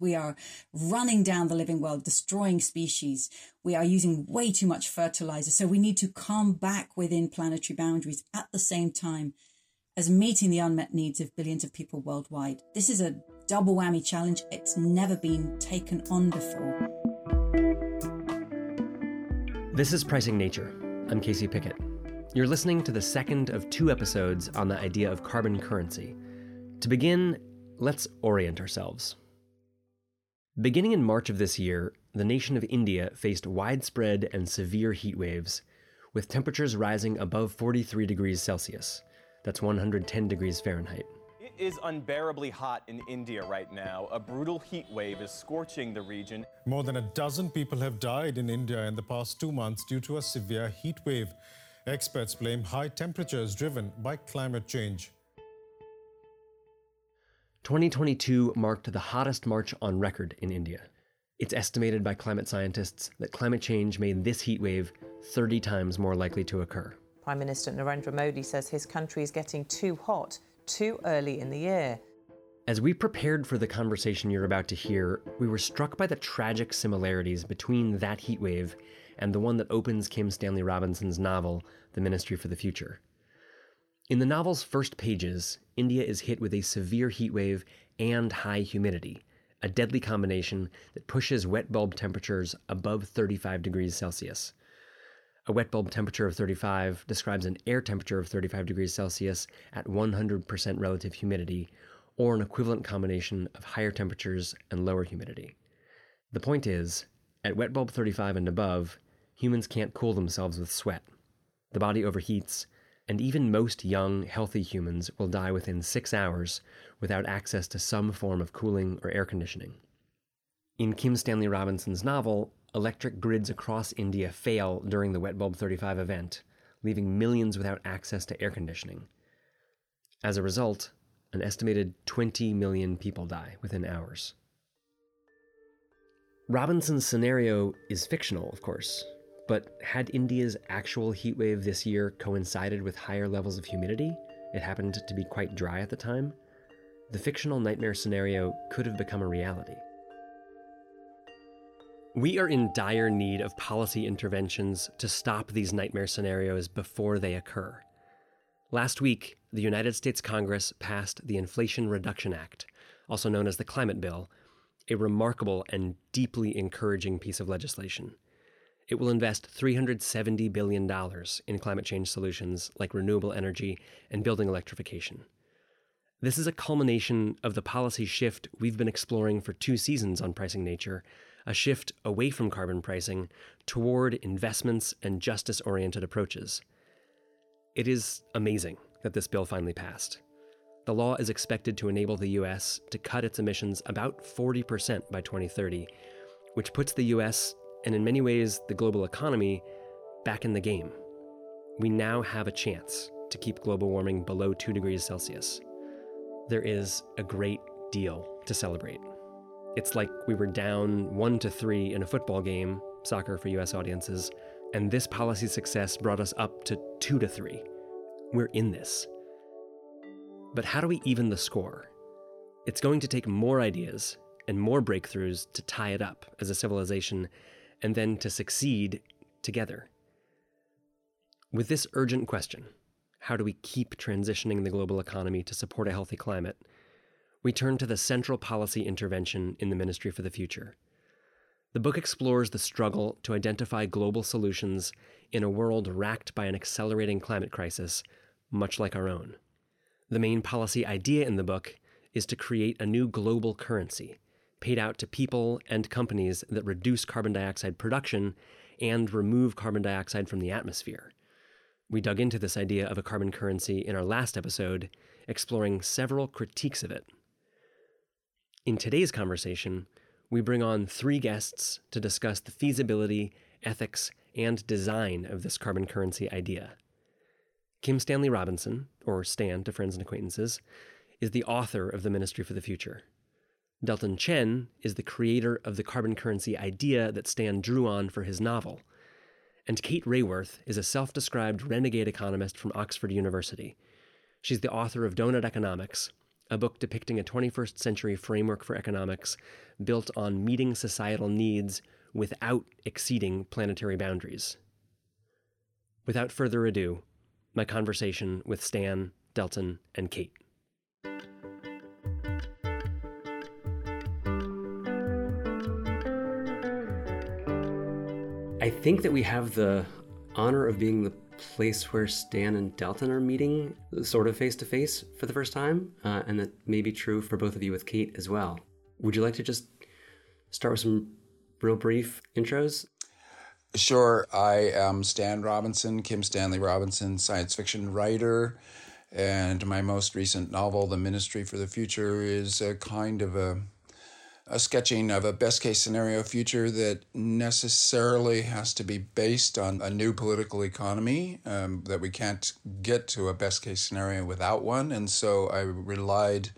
We are running down the living world, destroying species. We are using way too much fertilizer. So we need to come back within planetary boundaries at the same time as meeting the unmet needs of billions of people worldwide. This is a double whammy challenge. It's never been taken on before. This is Pricing Nature. I'm Casey Pickett. You're listening to the second of two episodes on the idea of carbon currency. To begin, let's orient ourselves. Beginning in March of this year, the nation of India faced widespread and severe heat waves, with temperatures rising above 43 degrees Celsius. That's 110 degrees Fahrenheit. It is unbearably hot in India right now. A brutal heat wave is scorching the region. More than a dozen people have died in India in the past two months due to a severe heat wave. Experts blame high temperatures driven by climate change. 2022 marked the hottest March on record in India. It's estimated by climate scientists that climate change made this heat wave 30 times more likely to occur. Prime Minister Narendra Modi says his country is getting too hot too early in the year. As we prepared for the conversation you're about to hear, we were struck by the tragic similarities between that heat wave and the one that opens Kim Stanley Robinson's novel, The Ministry for the Future. In the novel's first pages, India is hit with a severe heat wave and high humidity, a deadly combination that pushes wet bulb temperatures above 35 degrees Celsius. A wet bulb temperature of 35 describes an air temperature of 35 degrees Celsius at 100% relative humidity, or an equivalent combination of higher temperatures and lower humidity. The point is, at wet bulb 35 and above, humans can't cool themselves with sweat. The body overheats, and even most young, healthy humans will die within six hours without access to some form of cooling or air conditioning. In Kim Stanley Robinson's novel, electric grids across India fail during the Wet Bulb 35 event, leaving millions without access to air conditioning. As a result, an estimated 20 million people die within hours. Robinson's scenario is fictional, of course, but had India's actual heat wave this year coincided with higher levels of humidity, it happened to be quite dry at the time, the fictional nightmare scenario could have become a reality. We are in dire need of policy interventions to stop these nightmare scenarios before they occur. Last week, the United States Congress passed the Inflation Reduction Act, also known as the Climate Bill, a remarkable and deeply encouraging piece of legislation. It will invest $370 billion in climate change solutions like renewable energy and building electrification. This is a culmination of the policy shift we've been exploring for two seasons on Pricing Nature a shift away from carbon pricing toward investments and justice oriented approaches. It is amazing that this bill finally passed. The law is expected to enable the U.S. to cut its emissions about 40% by 2030, which puts the U.S and in many ways the global economy, back in the game. We now have a chance to keep global warming below 2 degrees Celsius. There is a great deal to celebrate. It's like we were down 1 to 3 in a football game, soccer for US audiences, and this policy success brought us up to 2 to 3. We're in this. But how do we even the score? It's going to take more ideas and more breakthroughs to tie it up as a civilization and then to succeed together. With this urgent question, how do we keep transitioning the global economy to support a healthy climate? We turn to the central policy intervention in the Ministry for the Future. The book explores the struggle to identify global solutions in a world racked by an accelerating climate crisis, much like our own. The main policy idea in the book is to create a new global currency paid out to people and companies that reduce carbon dioxide production and remove carbon dioxide from the atmosphere. We dug into this idea of a carbon currency in our last episode, exploring several critiques of it. In today's conversation, we bring on three guests to discuss the feasibility, ethics, and design of this carbon currency idea. Kim Stanley Robinson, or Stan to friends and acquaintances, is the author of The Ministry for the Future. Delton Chen is the creator of the carbon currency idea that Stan drew on for his novel. And Kate Raworth is a self described renegade economist from Oxford University. She's the author of Doughnut Economics, a book depicting a 21st century framework for economics built on meeting societal needs without exceeding planetary boundaries. Without further ado, my conversation with Stan, Delton, and Kate. I think that we have the honor of being the place where Stan and Delton are meeting, sort of face to face for the first time, uh, and that may be true for both of you with Kate as well. Would you like to just start with some real brief intros? Sure. I am Stan Robinson, Kim Stanley Robinson, science fiction writer. And my most recent novel, The Ministry for the Future, is a kind of a, a sketching of a best case scenario future that necessarily has to be based on a new political economy, um, that we can't get to a best case scenario without one. And so I relied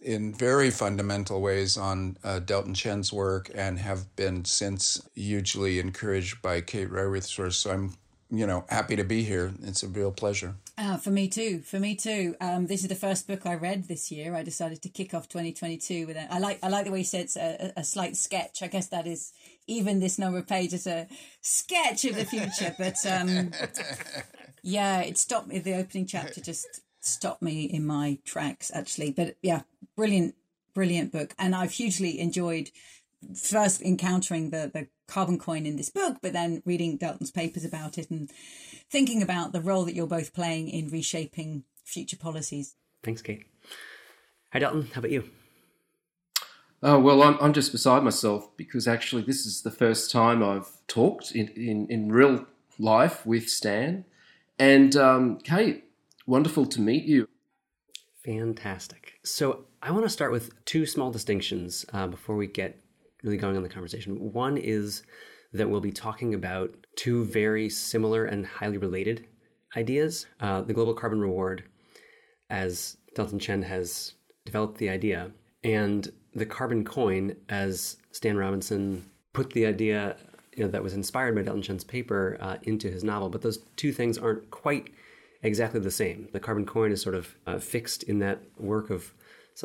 in very fundamental ways on uh, Delton Chen's work and have been since hugely encouraged by Kate Raworth. So I'm, you know, happy to be here. It's a real pleasure. Uh, for me too. For me too. Um, this is the first book I read this year. I decided to kick off 2022 with it. I like I like the way you said it's a, a slight sketch. I guess that is even this number of pages a sketch of the future. But um, yeah, it stopped me. The opening chapter just stopped me in my tracks actually. But yeah, brilliant, brilliant book, and I've hugely enjoyed first encountering the the carbon coin in this book, but then reading Delton's papers about it and thinking about the role that you're both playing in reshaping future policies. Thanks, Kate. Hi, Delton. How about you? Oh, well, I'm, I'm just beside myself because actually this is the first time I've talked in, in, in real life with Stan. And um, Kate, wonderful to meet you. Fantastic. So I want to start with two small distinctions uh, before we get really going on the conversation. One is that we'll be talking about two very similar and highly related ideas. Uh, the global carbon reward, as Delton Chen has developed the idea, and the carbon coin, as Stan Robinson put the idea you know, that was inspired by Delton Chen's paper uh, into his novel. But those two things aren't quite exactly the same. The carbon coin is sort of uh, fixed in that work of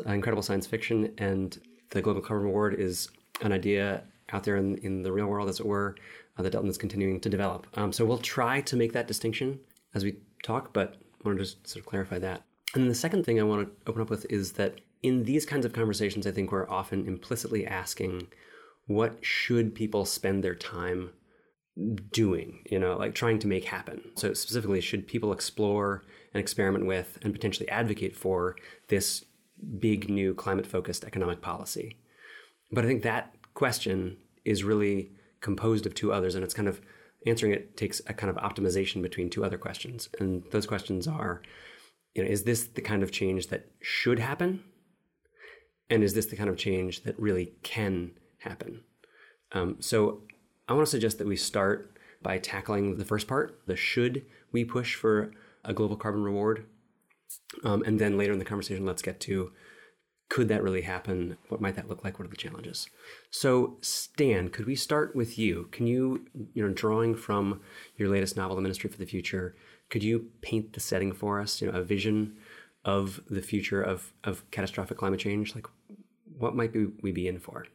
incredible science fiction, and the global carbon reward is an idea out there in, in the real world, as it were, uh, that Delton is continuing to develop. Um, so we'll try to make that distinction as we talk, but I want to just sort of clarify that. And the second thing I want to open up with is that in these kinds of conversations, I think we're often implicitly asking, what should people spend their time doing, you know, like trying to make happen? So, specifically, should people explore and experiment with and potentially advocate for this big new climate focused economic policy? But I think that question is really composed of two others, and it's kind of answering it takes a kind of optimization between two other questions. And those questions are, you know, is this the kind of change that should happen? And is this the kind of change that really can happen? Um, so I want to suggest that we start by tackling the first part the should we push for a global carbon reward? Um, and then later in the conversation, let's get to could that really happen? What might that look like? What are the challenges? So, Stan, could we start with you? Can you, you know, drawing from your latest novel, The Ministry for the Future, could you paint the setting for us? You know, a vision of the future of of catastrophic climate change. Like, what might we be in for?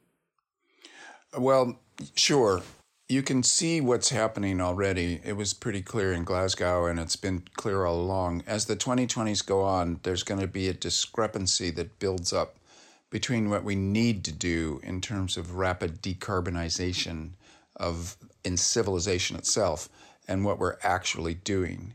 Well, sure. You can see what's happening already. It was pretty clear in Glasgow, and it's been clear all along. As the 2020s go on, there's going to be a discrepancy that builds up between what we need to do in terms of rapid decarbonization of in civilization itself and what we're actually doing.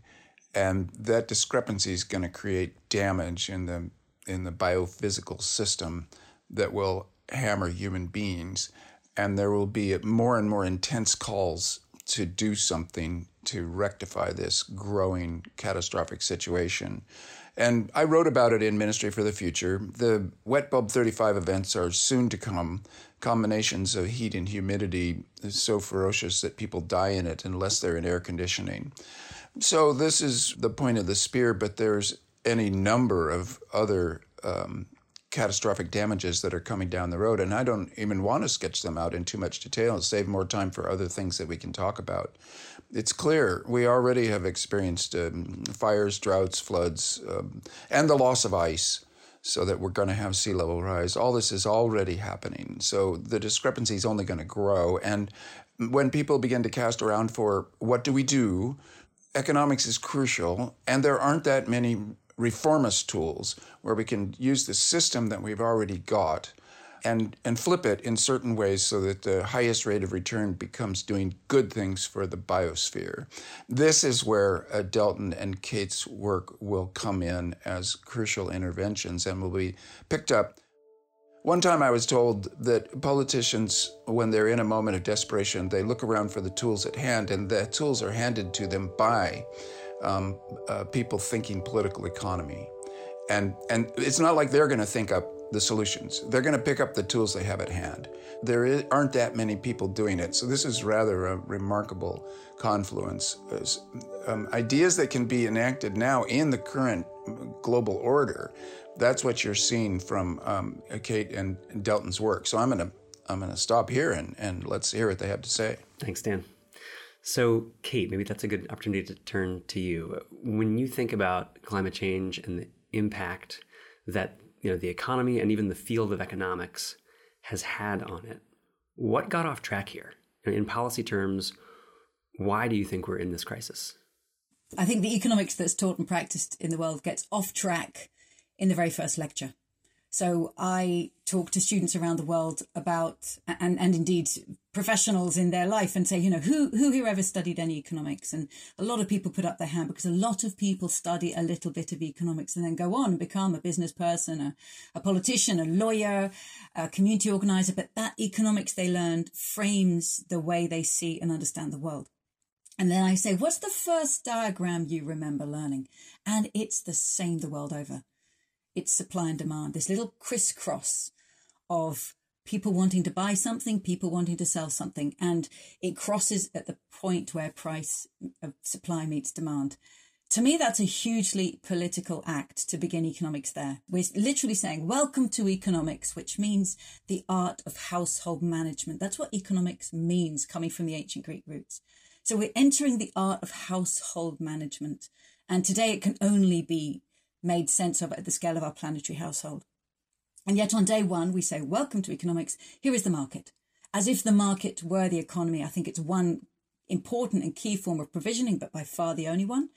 And that discrepancy is going to create damage in the in the biophysical system that will hammer human beings and there will be more and more intense calls to do something to rectify this growing catastrophic situation. And I wrote about it in Ministry for the Future. The wet bulb 35 events are soon to come. Combinations of heat and humidity is so ferocious that people die in it unless they're in air conditioning. So, this is the point of the spear, but there's any number of other um, catastrophic damages that are coming down the road. And I don't even want to sketch them out in too much detail and save more time for other things that we can talk about. It's clear we already have experienced um, fires, droughts, floods, um, and the loss of ice. so that we're going to have sea level rise. All this is already happening. So the discrepancy is only going to grow. And when people begin to cast around for what do we do, economics is crucial. And there aren't that many reformist tools where we can use the system that we've already got and, and flip it in certain ways so that the highest rate of return becomes doing good things for the biosphere. This is where uh, Delton and Kate's work will come in as crucial interventions and will be picked up. One time I was told that politicians, when they're in a moment of desperation, they look around for the tools at hand, and the tools are handed to them by um, uh, people thinking political economy. And, and it's not like they're going to think up the solutions. They're going to pick up the tools they have at hand. There is, aren't that many people doing it. So this is rather a remarkable confluence. Um, ideas that can be enacted now in the current global order. That's what you're seeing from um, Kate and, Delton's work. So I'm going to I'm going to stop here and, and let's hear what they have to say. Thanks, Stan. So, Kate, maybe that's a good opportunity to turn to you. When you think about climate change and the impact that you know the economy and even the field of economics has had on it. What got off track here? In policy terms, why do you think we're in this crisis? I think the economics that's taught and practiced in the world gets off track in the very first lecture. So I talk to students around the world about, and, and indeed professionals in their life and say, you know, who, who here ever studied any economics? And a lot of people put up their hand because a lot of people study a little bit of economics and then go on and become a business person, a, a politician, a lawyer, a community organizer. But that economics they learned frames the way they see and understand the world. And then I say, what's the first diagram you remember learning? And it's the same the world over it's supply and demand, this little crisscross of people wanting to buy something, people wanting to sell something, and it crosses at the point where price of supply meets demand. To me, that's a hugely political act to begin economics there. We're literally saying, welcome to economics, which means the art of household management. That's what economics means coming from the ancient Greek roots. So we're entering the art of household management. And today it can only be made sense of at the scale of our planetary household. And yet on day one, we say, Welcome to economics. Here is the market. As if the market were the economy. I think it's one important and key form of provisioning, but by far the only one.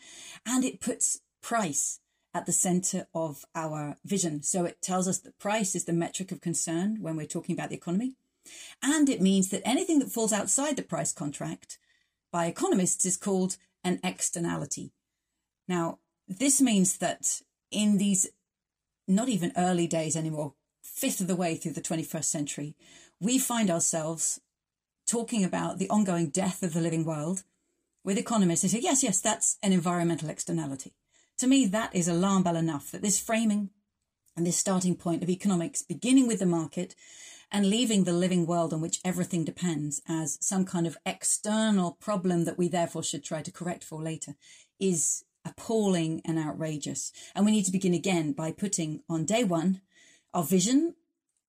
And it puts price at the center of our vision. So it tells us that price is the metric of concern when we're talking about the economy. And it means that anything that falls outside the price contract by economists is called an externality. Now, this means that in these not even early days anymore, fifth of the way through the 21st century, we find ourselves talking about the ongoing death of the living world with economists who say, yes, yes, that's an environmental externality. To me, that is alarm bell enough that this framing and this starting point of economics, beginning with the market and leaving the living world on which everything depends as some kind of external problem that we therefore should try to correct for later, is appalling and outrageous. And we need to begin again by putting on day one our vision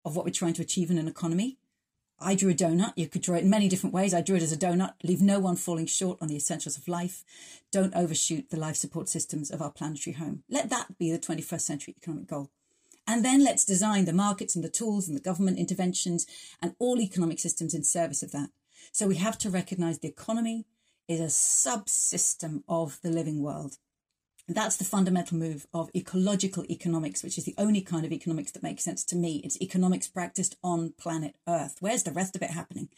of what we're trying to achieve in an economy. I drew a donut. You could draw it in many different ways. I drew it as a donut. Leave no one falling short on the essentials of life. Don't overshoot the life support systems of our planetary home. Let that be the 21st century economic goal. And then let's design the markets and the tools and the government interventions and all economic systems in service of that. So we have to recognize the economy is a subsystem of the living world. That's the fundamental move of ecological economics, which is the only kind of economics that makes sense to me. It's economics practiced on planet Earth. Where's the rest of it happening?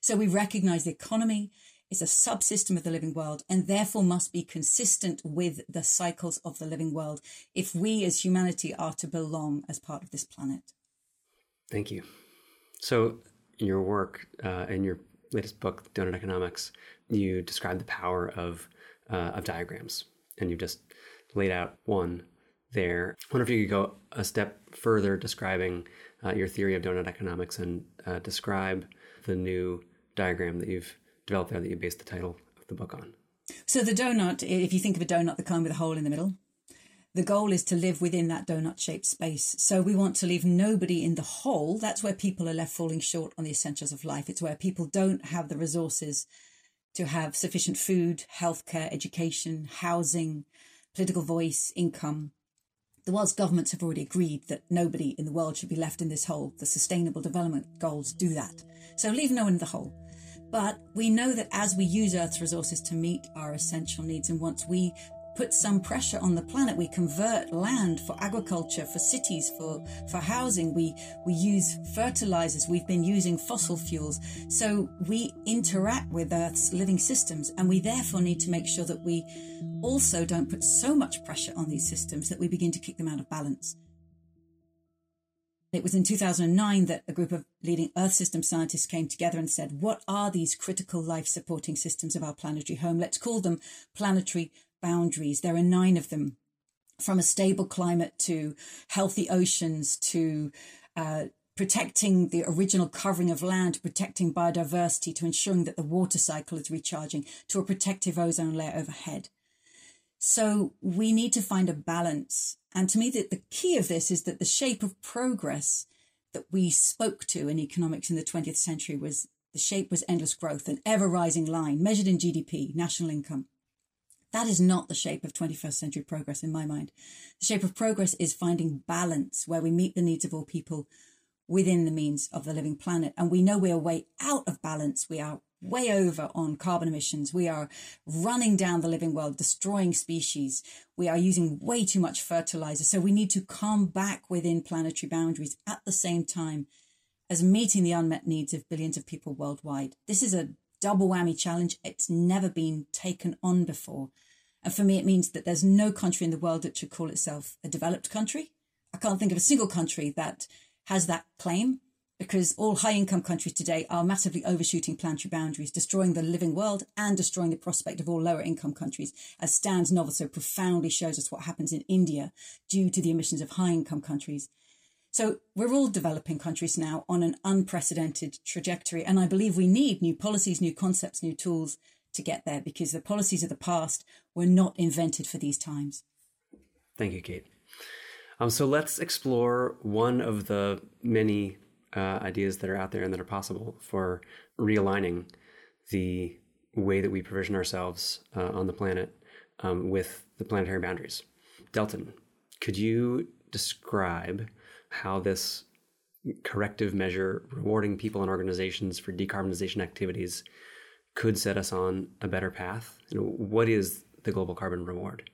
So we recognize the economy is a subsystem of the living world and therefore must be consistent with the cycles of the living world if we as humanity are to belong as part of this planet. Thank you. So, in your work, uh, in your latest book, Doughnut Economics, you describe the power of, uh, of diagrams and you've just laid out one there. I wonder if you could go a step further describing uh, your theory of donut economics and uh, describe the new diagram that you've developed there that you based the title of the book on. So, the donut, if you think of a donut, the kind with a hole in the middle, the goal is to live within that donut shaped space. So, we want to leave nobody in the hole. That's where people are left falling short on the essentials of life. It's where people don't have the resources to have sufficient food, healthcare, education, housing, political voice, income. The world's governments have already agreed that nobody in the world should be left in this hole. The Sustainable Development Goals do that. So leave no one in the hole. But we know that as we use Earth's resources to meet our essential needs, and once we put some pressure on the planet. We convert land for agriculture, for cities, for, for housing. We, we use fertilizers. We've been using fossil fuels. So we interact with Earth's living systems and we therefore need to make sure that we also don't put so much pressure on these systems that we begin to kick them out of balance. It was in 2009 that a group of leading Earth system scientists came together and said, What are these critical life supporting systems of our planetary home? Let's call them planetary boundaries. There are nine of them, from a stable climate to healthy oceans to uh, protecting the original covering of land, protecting biodiversity, to ensuring that the water cycle is recharging, to a protective ozone layer overhead. So we need to find a balance. And to me, the, the key of this is that the shape of progress that we spoke to in economics in the 20th century was the shape was endless growth, an ever rising line measured in GDP, national income. That is not the shape of 21st century progress in my mind. The shape of progress is finding balance where we meet the needs of all people within the means of the living planet. And we know we are way out of balance. We are way over on carbon emissions. We are running down the living world, destroying species. We are using way too much fertilizer. So we need to come back within planetary boundaries at the same time as meeting the unmet needs of billions of people worldwide. This is a double whammy challenge. It's never been taken on before. And for me, it means that there's no country in the world that should call itself a developed country. I can't think of a single country that has that claim because all high income countries today are massively overshooting planetary boundaries, destroying the living world and destroying the prospect of all lower income countries. As Stan's novel so profoundly shows us what happens in India due to the emissions of high income countries. So we're all developing countries now on an unprecedented trajectory. And I believe we need new policies, new concepts, new tools to get there because the policies of the past were not invented for these times. Thank you, Kate. Um, so let's explore one of the many uh, ideas that are out there and that are possible for realigning the way that we provision ourselves uh, on the planet um, with the planetary boundaries. Delton, could you describe how this corrective measure rewarding people and organizations for decarbonization activities could set us on a better path? You know, what is the global carbon reward?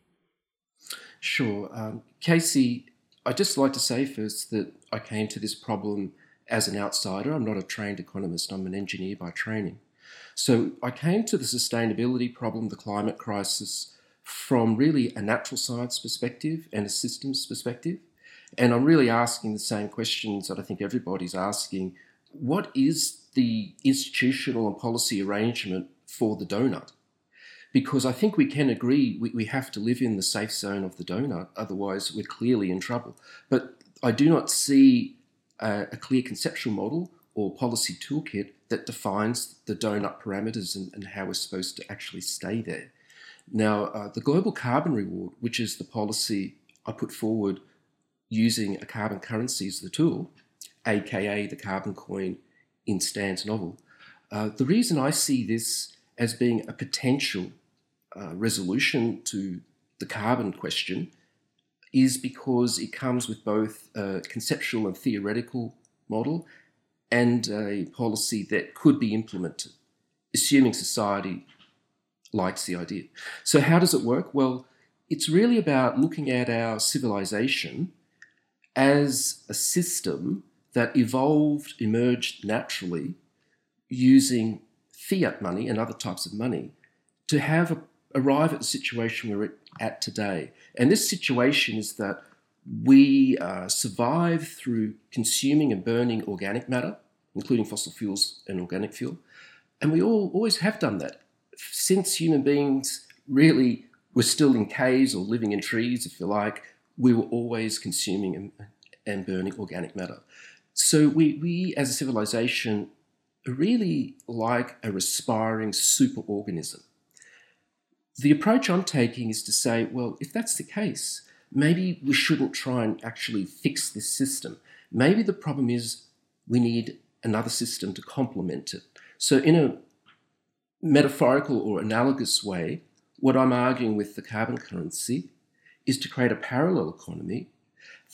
Sure. Um, Casey, I'd just like to say first that I came to this problem as an outsider. I'm not a trained economist, I'm an engineer by training. So I came to the sustainability problem, the climate crisis, from really a natural science perspective and a systems perspective. And I'm really asking the same questions that I think everybody's asking. What is the institutional and policy arrangement for the donut. Because I think we can agree we, we have to live in the safe zone of the donut, otherwise, we're clearly in trouble. But I do not see a, a clear conceptual model or policy toolkit that defines the donut parameters and, and how we're supposed to actually stay there. Now, uh, the global carbon reward, which is the policy I put forward using a carbon currency as the tool, aka the carbon coin in Stan's novel. Uh, the reason I see this as being a potential uh, resolution to the carbon question is because it comes with both a conceptual and theoretical model and a policy that could be implemented, assuming society likes the idea. So, how does it work? Well, it's really about looking at our civilization as a system that evolved, emerged naturally using fiat money and other types of money to have a, arrive at the situation we're at today. And this situation is that we uh, survive through consuming and burning organic matter, including fossil fuels and organic fuel. And we all always have done that. Since human beings really were still in caves or living in trees, if you like, we were always consuming and, and burning organic matter. So we, we as a civilization really like a respiring superorganism. The approach I'm taking is to say, well, if that's the case, maybe we shouldn't try and actually fix this system. Maybe the problem is we need another system to complement it. So, in a metaphorical or analogous way, what I'm arguing with the carbon currency is to create a parallel economy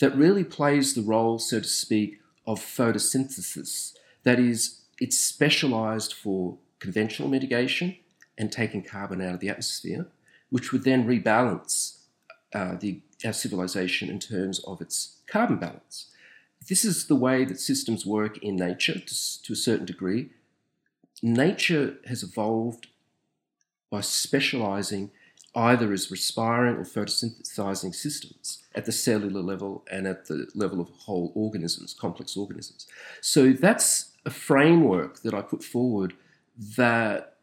that really plays the role, so to speak, of photosynthesis. That is, it's specialized for conventional mitigation and taking carbon out of the atmosphere, which would then rebalance uh, the, our civilization in terms of its carbon balance. This is the way that systems work in nature to, to a certain degree. Nature has evolved by specializing either as respiring or photosynthesizing systems at the cellular level and at the level of whole organisms, complex organisms. So that's a framework that I put forward that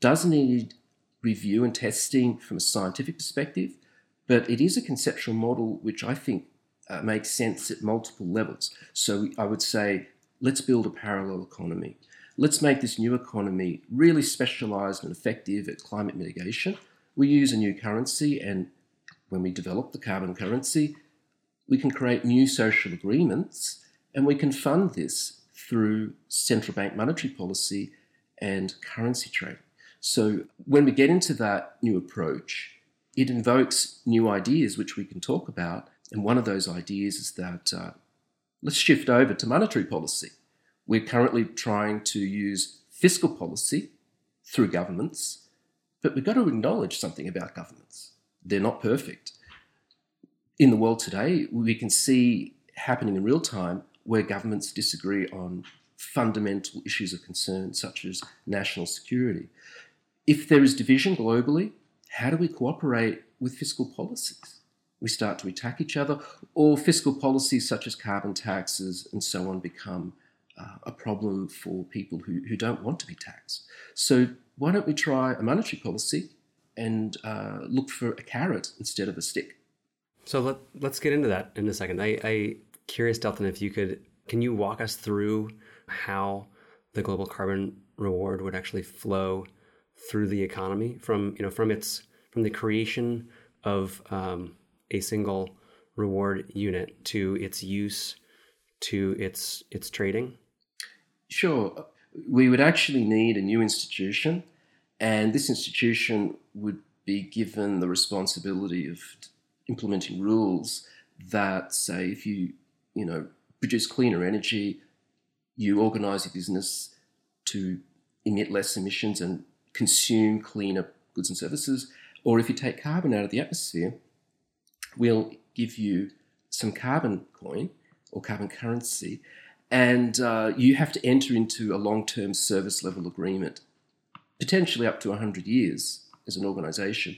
does need review and testing from a scientific perspective, but it is a conceptual model which I think uh, makes sense at multiple levels. So I would say, let's build a parallel economy. Let's make this new economy really specialized and effective at climate mitigation. We use a new currency, and when we develop the carbon currency, we can create new social agreements and we can fund this through central bank monetary policy and currency trade. So when we get into that new approach, it invokes new ideas which we can talk about. And one of those ideas is that uh, let's shift over to monetary policy. We're currently trying to use fiscal policy through governments, but we've got to acknowledge something about governments. They're not perfect. In the world today, we can see happening in real time where governments disagree on fundamental issues of concern, such as national security. If there is division globally, how do we cooperate with fiscal policies? We start to attack each other, or fiscal policies such as carbon taxes and so on become uh, a problem for people who, who don't want to be taxed. So, why don't we try a monetary policy and uh, look for a carrot instead of a stick? So let, let's get into that in a second. I, I curious, Delton, if you could, can you walk us through how the global carbon reward would actually flow through the economy from you know from its from the creation of um, a single reward unit to its use to its its trading? Sure, uh, we would actually need a new institution, and this institution would be given the responsibility of implementing rules that say if you you know produce cleaner energy you organize your business to emit less emissions and consume cleaner goods and services, or if you take carbon out of the atmosphere, we'll give you some carbon coin or carbon currency, and uh, you have to enter into a long term service level agreement, potentially up to 100 years as an organization.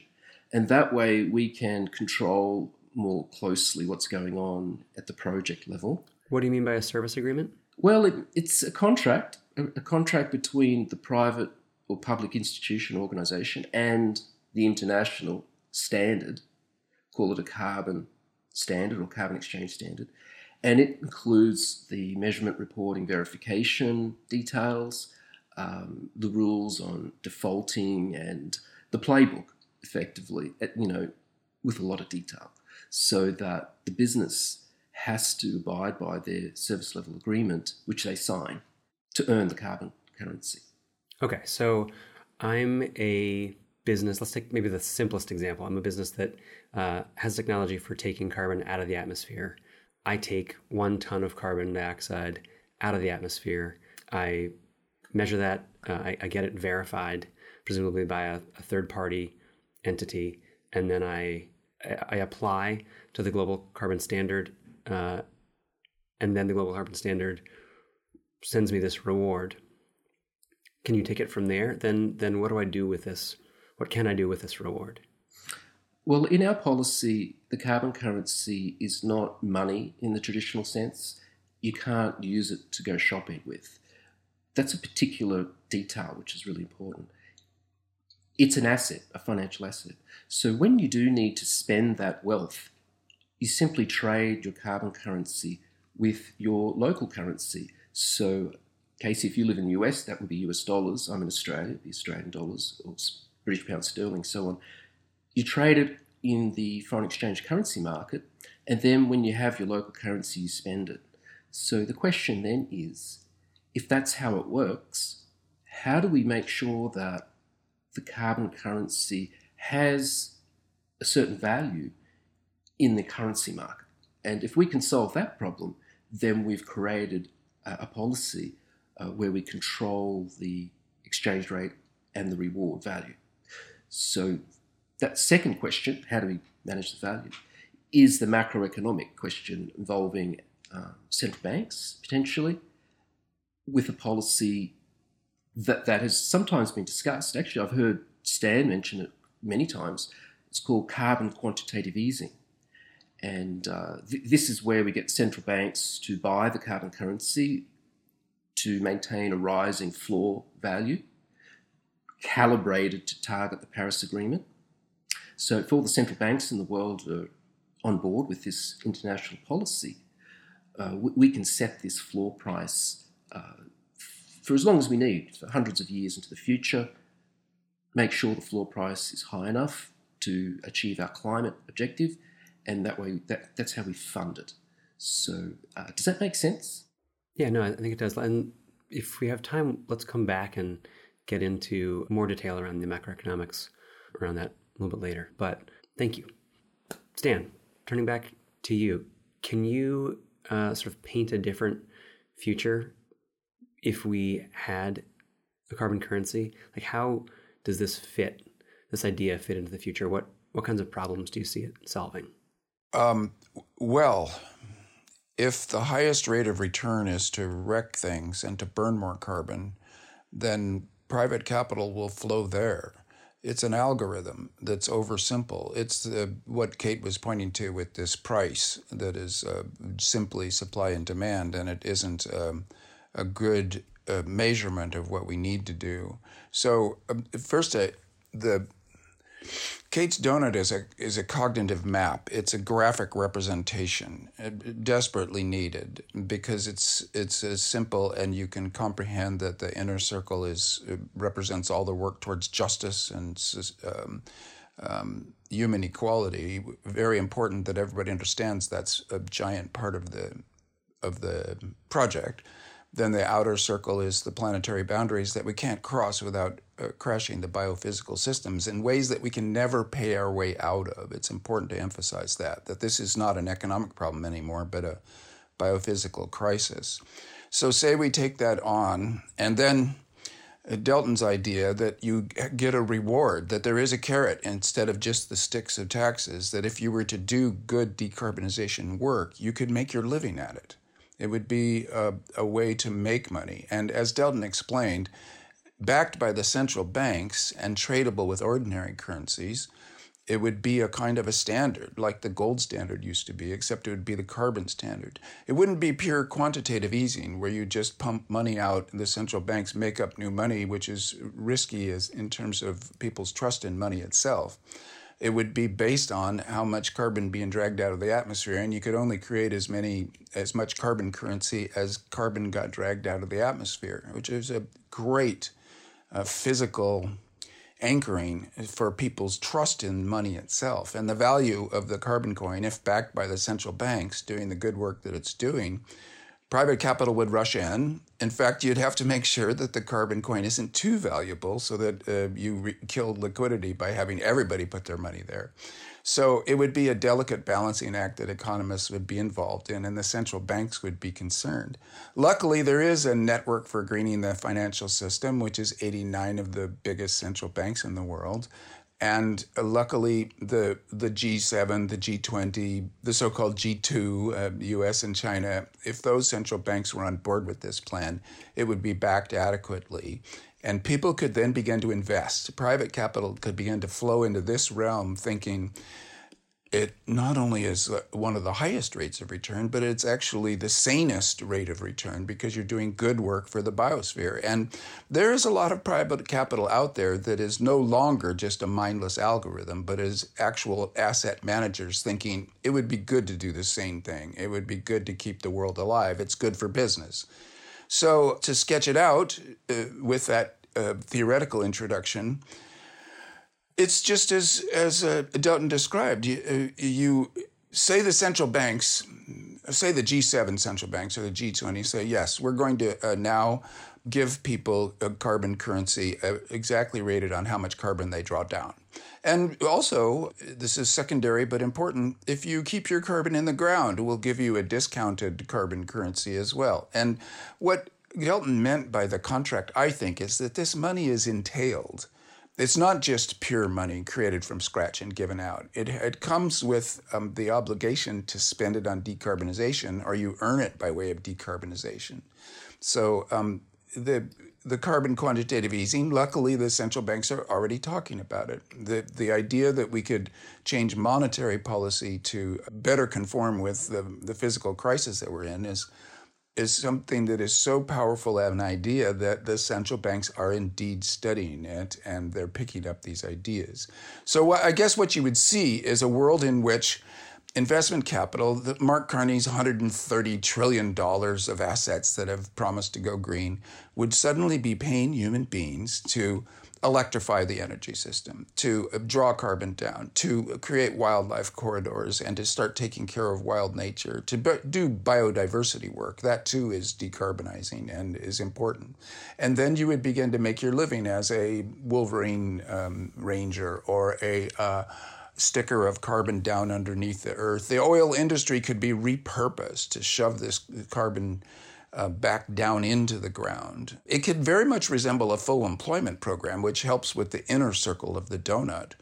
And that way we can control more closely what's going on at the project level. What do you mean by a service agreement? Well, it, it's a contract, a, a contract between the private or public institution organization and the international standard, call it a carbon standard or carbon exchange standard. And it includes the measurement reporting verification details, um, the rules on defaulting, and the playbook, effectively, you know, with a lot of detail, so that the business has to abide by their service level agreement, which they sign to earn the carbon currency. Okay, so I'm a business. Let's take maybe the simplest example. I'm a business that uh, has technology for taking carbon out of the atmosphere. I take one ton of carbon dioxide out of the atmosphere. I measure that. Uh, I, I, get it verified, presumably by a, a third party entity, and then I I apply to the global carbon standard uh, and then the global carbon standard sends me this reward can you take it from there then then what do i do with this what can i do with this reward well in our policy the carbon currency is not money in the traditional sense you can't use it to go shopping with that's a particular detail which is really important it's an asset a financial asset so when you do need to spend that wealth you simply trade your carbon currency with your local currency. So, Casey, if you live in the US, that would be US dollars. I'm in Australia, be Australian dollars or British pound sterling, so on. You trade it in the foreign exchange currency market, and then when you have your local currency, you spend it. So the question then is if that's how it works, how do we make sure that the carbon currency has a certain value in the currency market. And if we can solve that problem, then we've created a, policy uh, where we control the exchange rate and the reward value. So that second question, how do we manage the value, is the macroeconomic question involving uh, central banks potentially with a policy that, that has sometimes been discussed. Actually, I've heard Stan mention it many times. It's called carbon quantitative easing. And uh, th- this is where we get central banks to buy the carbon currency to maintain a rising floor value, calibrated to target the Paris Agreement. So, if all the central banks in the world are on board with this international policy, uh, we, can set this floor price uh, for as long as we need, for hundreds of years into the future, make sure the floor price is high enough to achieve our climate objective, and that way, that, that's how we fund it. So, uh, does that make sense? Yeah, no, I think it does. And if we have time, let's come back and get into more detail around the macroeconomics around that a little bit later. But thank you. Stan, turning back to you, can you uh, sort of paint a different future if we had a carbon currency? Like, how does this fit, this idea fit into the future? What, what kinds of problems do you see it solving? Um, well, if the highest rate of return is to wreck things and to burn more carbon, then private capital will flow there. It's an algorithm that's oversimple. It's what Kate was pointing to with this price that is uh, simply supply and demand, and it isn't um, a good uh, measurement of what we need to do. So, um, first, uh, the Kate's donut is a is a cognitive map. It's a graphic representation, uh, desperately needed because it's it's as simple and you can comprehend that the inner circle is uh, represents all the work towards justice and um, um, human equality. Very important that everybody understands that's a giant part of the of the project. Then the outer circle is the planetary boundaries that we can't cross without crashing the biophysical systems in ways that we can never pay our way out of. It's important to emphasize that, that this is not an economic problem anymore, but a biophysical crisis. So, say we take that on, and then uh, Delton's idea that you get a reward, that there is a carrot instead of just the sticks of taxes, that if you were to do good decarbonization work, you could make your living at it. It would be a, a way to make money. And as Delton explained, backed by the central banks and tradable with ordinary currencies, it would be a kind of a standard, like the gold standard used to be, except it would be the carbon standard. It wouldn't be pure quantitative easing, where you just pump money out and the central banks make up new money, which is risky as in terms of people's trust in money itself it would be based on how much carbon being dragged out of the atmosphere and you could only create as many as much carbon currency as carbon got dragged out of the atmosphere which is a great uh, physical anchoring for people's trust in money itself and the value of the carbon coin if backed by the central banks doing the good work that it's doing private capital would rush in. In fact, you'd have to make sure that the carbon coin isn't too valuable so that uh, you re- kill liquidity by having everybody put their money there. So it would be a delicate balancing act that economists would be involved in and the central banks would be concerned. Luckily, there is a network for greening the financial system, which is 89 of the biggest central banks in the world. And uh, luckily, the the G7, the G20, the so-called G2, uh, U.S. and China, if those central banks were on board with this plan, it would be backed adequately, and people could then begin to invest. Private capital could begin to flow into this realm, thinking it not only is uh, one of the highest rates of return, but it's actually the sanest rate of return because you're doing good work for the biosphere. And there is a lot of private capital out there that is no longer just a mindless algorithm, but is actual asset managers thinking it would be good to do the same thing. It would be good to keep the world alive. It's good for business. So, to sketch it out uh, with that uh, theoretical introduction, it's just as as uh, described. You, uh, you say the central banks, say the G7 central banks or the G20 say yes, we're going to uh, now give people a carbon currency uh, exactly rated on how much carbon they draw down. And also, this is secondary but important, if you keep your carbon in the ground, we'll give you a discounted carbon currency as well. And what Delton meant by the contract, I think, is that this money is entailed. It's not just pure money created from scratch and given out. It, it comes with um, the obligation to spend it on decarbonization, or you earn it by way of decarbonization. So um, the the carbon quantitative easing. Luckily, the central banks are already talking about it. The, the idea that we could change monetary policy to better conform with the, the physical crisis that we're in is, is something that is so powerful an idea that the central banks are indeed studying it and they're picking up these ideas. So, I guess what you would see is a world in which investment capital, the Mark Carney's $130 trillion of assets that have promised to go green, would suddenly be paying human beings to electrify the energy system, to draw carbon down, to create wildlife corridors, and to start taking care of wild nature, to do biodiversity work. That too is decarbonizing and is important. And then you would begin to make your living as a Wolverine um, ranger or a uh, sticker of carbon down underneath the earth. The oil industry could be repurposed to shove this carbon uh, back down into the ground. It could very much resemble a full employment program, which helps with the inner circle of the donut.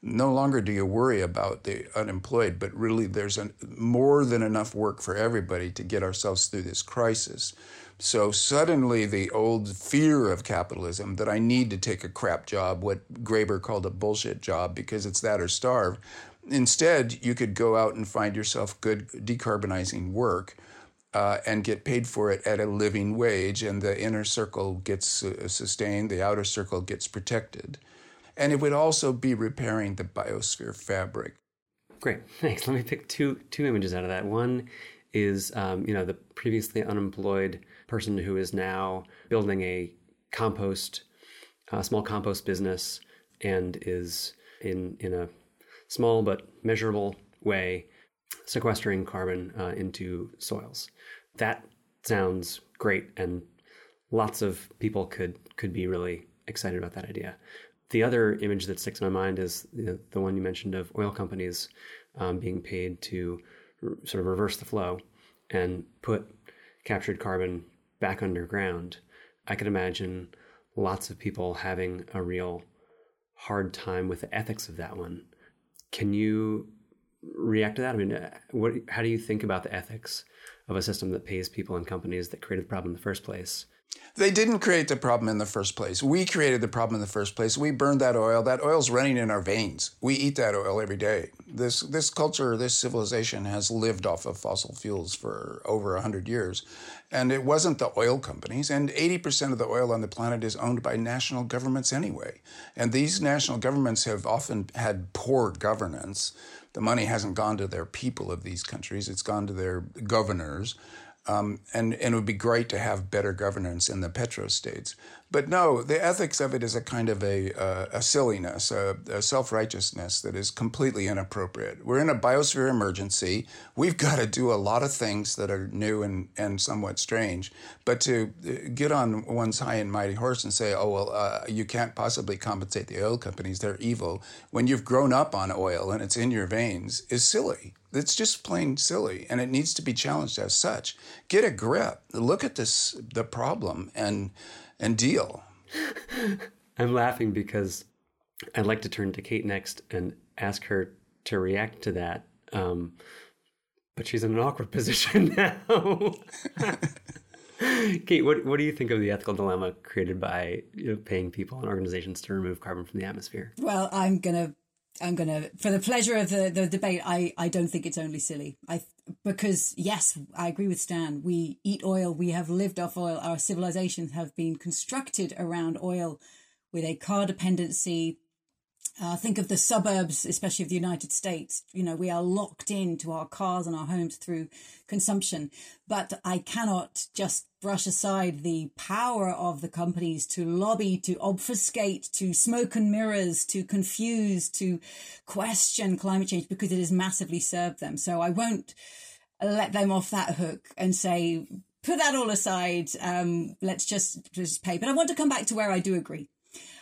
No longer do you worry about the unemployed, but really there's an, more than enough work for everybody to get ourselves through this crisis. So suddenly, the old fear of capitalism that I need to take a crap job, what Graeber called a bullshit job because it's that or starve, instead, you could go out and find yourself good decarbonizing work. Uh, and get paid for it at a living wage, and the inner circle gets uh, sustained, the outer circle gets protected. And it would also be repairing the biosphere fabric. Great, thanks. Let me pick two two images out of that. One is um, you know the previously unemployed person who is now building a compost, a small compost business, and is in in a small but measurable way sequestering carbon uh, into soils. That sounds great, and lots of people could could be really excited about that idea. The other image that sticks in my mind is you know, the one you mentioned of oil companies um, being paid to r- sort of reverse the flow and put captured carbon back underground, I could imagine lots of people having a real hard time with the ethics of that one. Can you react to that? I mean, uh, what, how do you think about the ethics of a system that pays people and companies that created the problem in the first place they didn't create the problem in the first place. We created the problem in the first place. We burned that oil. That oil's running in our veins. We eat that oil every day. This this culture, this civilization has lived off of fossil fuels for over 100 years. And it wasn't the oil companies. And 80% of the oil on the planet is owned by national governments anyway. And these national governments have often had poor governance. The money hasn't gone to their people of these countries, it's gone to their governors. Um, and, and it would be great to have better governance in the petrostates. But no, the ethics of it is a kind of a, uh, a silliness, a, a self righteousness that is completely inappropriate. We're in a biosphere emergency. We've got to do a lot of things that are new and, and somewhat strange. But to uh, get on one's high and mighty horse and say, oh, well, uh, you can't possibly compensate the oil companies, they're evil, when you've grown up on oil and it's in your veins, is silly. It's just plain silly, and it needs to be challenged as such. Get a grip. Look at this, the problem, and and deal. I'm laughing because I'd like to turn to Kate next and ask her to react to that. Um, but she's in an awkward position now. Kate, what, what do you think of the ethical dilemma created by you know, paying people and organizations to remove carbon from the atmosphere? Well, I'm going to I'm gonna for the pleasure of the, the debate. I I don't think it's only silly. I because yes, I agree with Stan. We eat oil. We have lived off oil. Our civilizations have been constructed around oil, with a car dependency uh, think of the suburbs, especially of the United States. You know, we are locked into our cars and our homes through consumption. But I cannot just brush aside the power of the companies to lobby, to obfuscate, to smoke and mirrors, to confuse, to question climate change because it has massively served them. So I won't let them off that hook and say put that all aside. Um, let's just just pay. But I want to come back to where I do agree.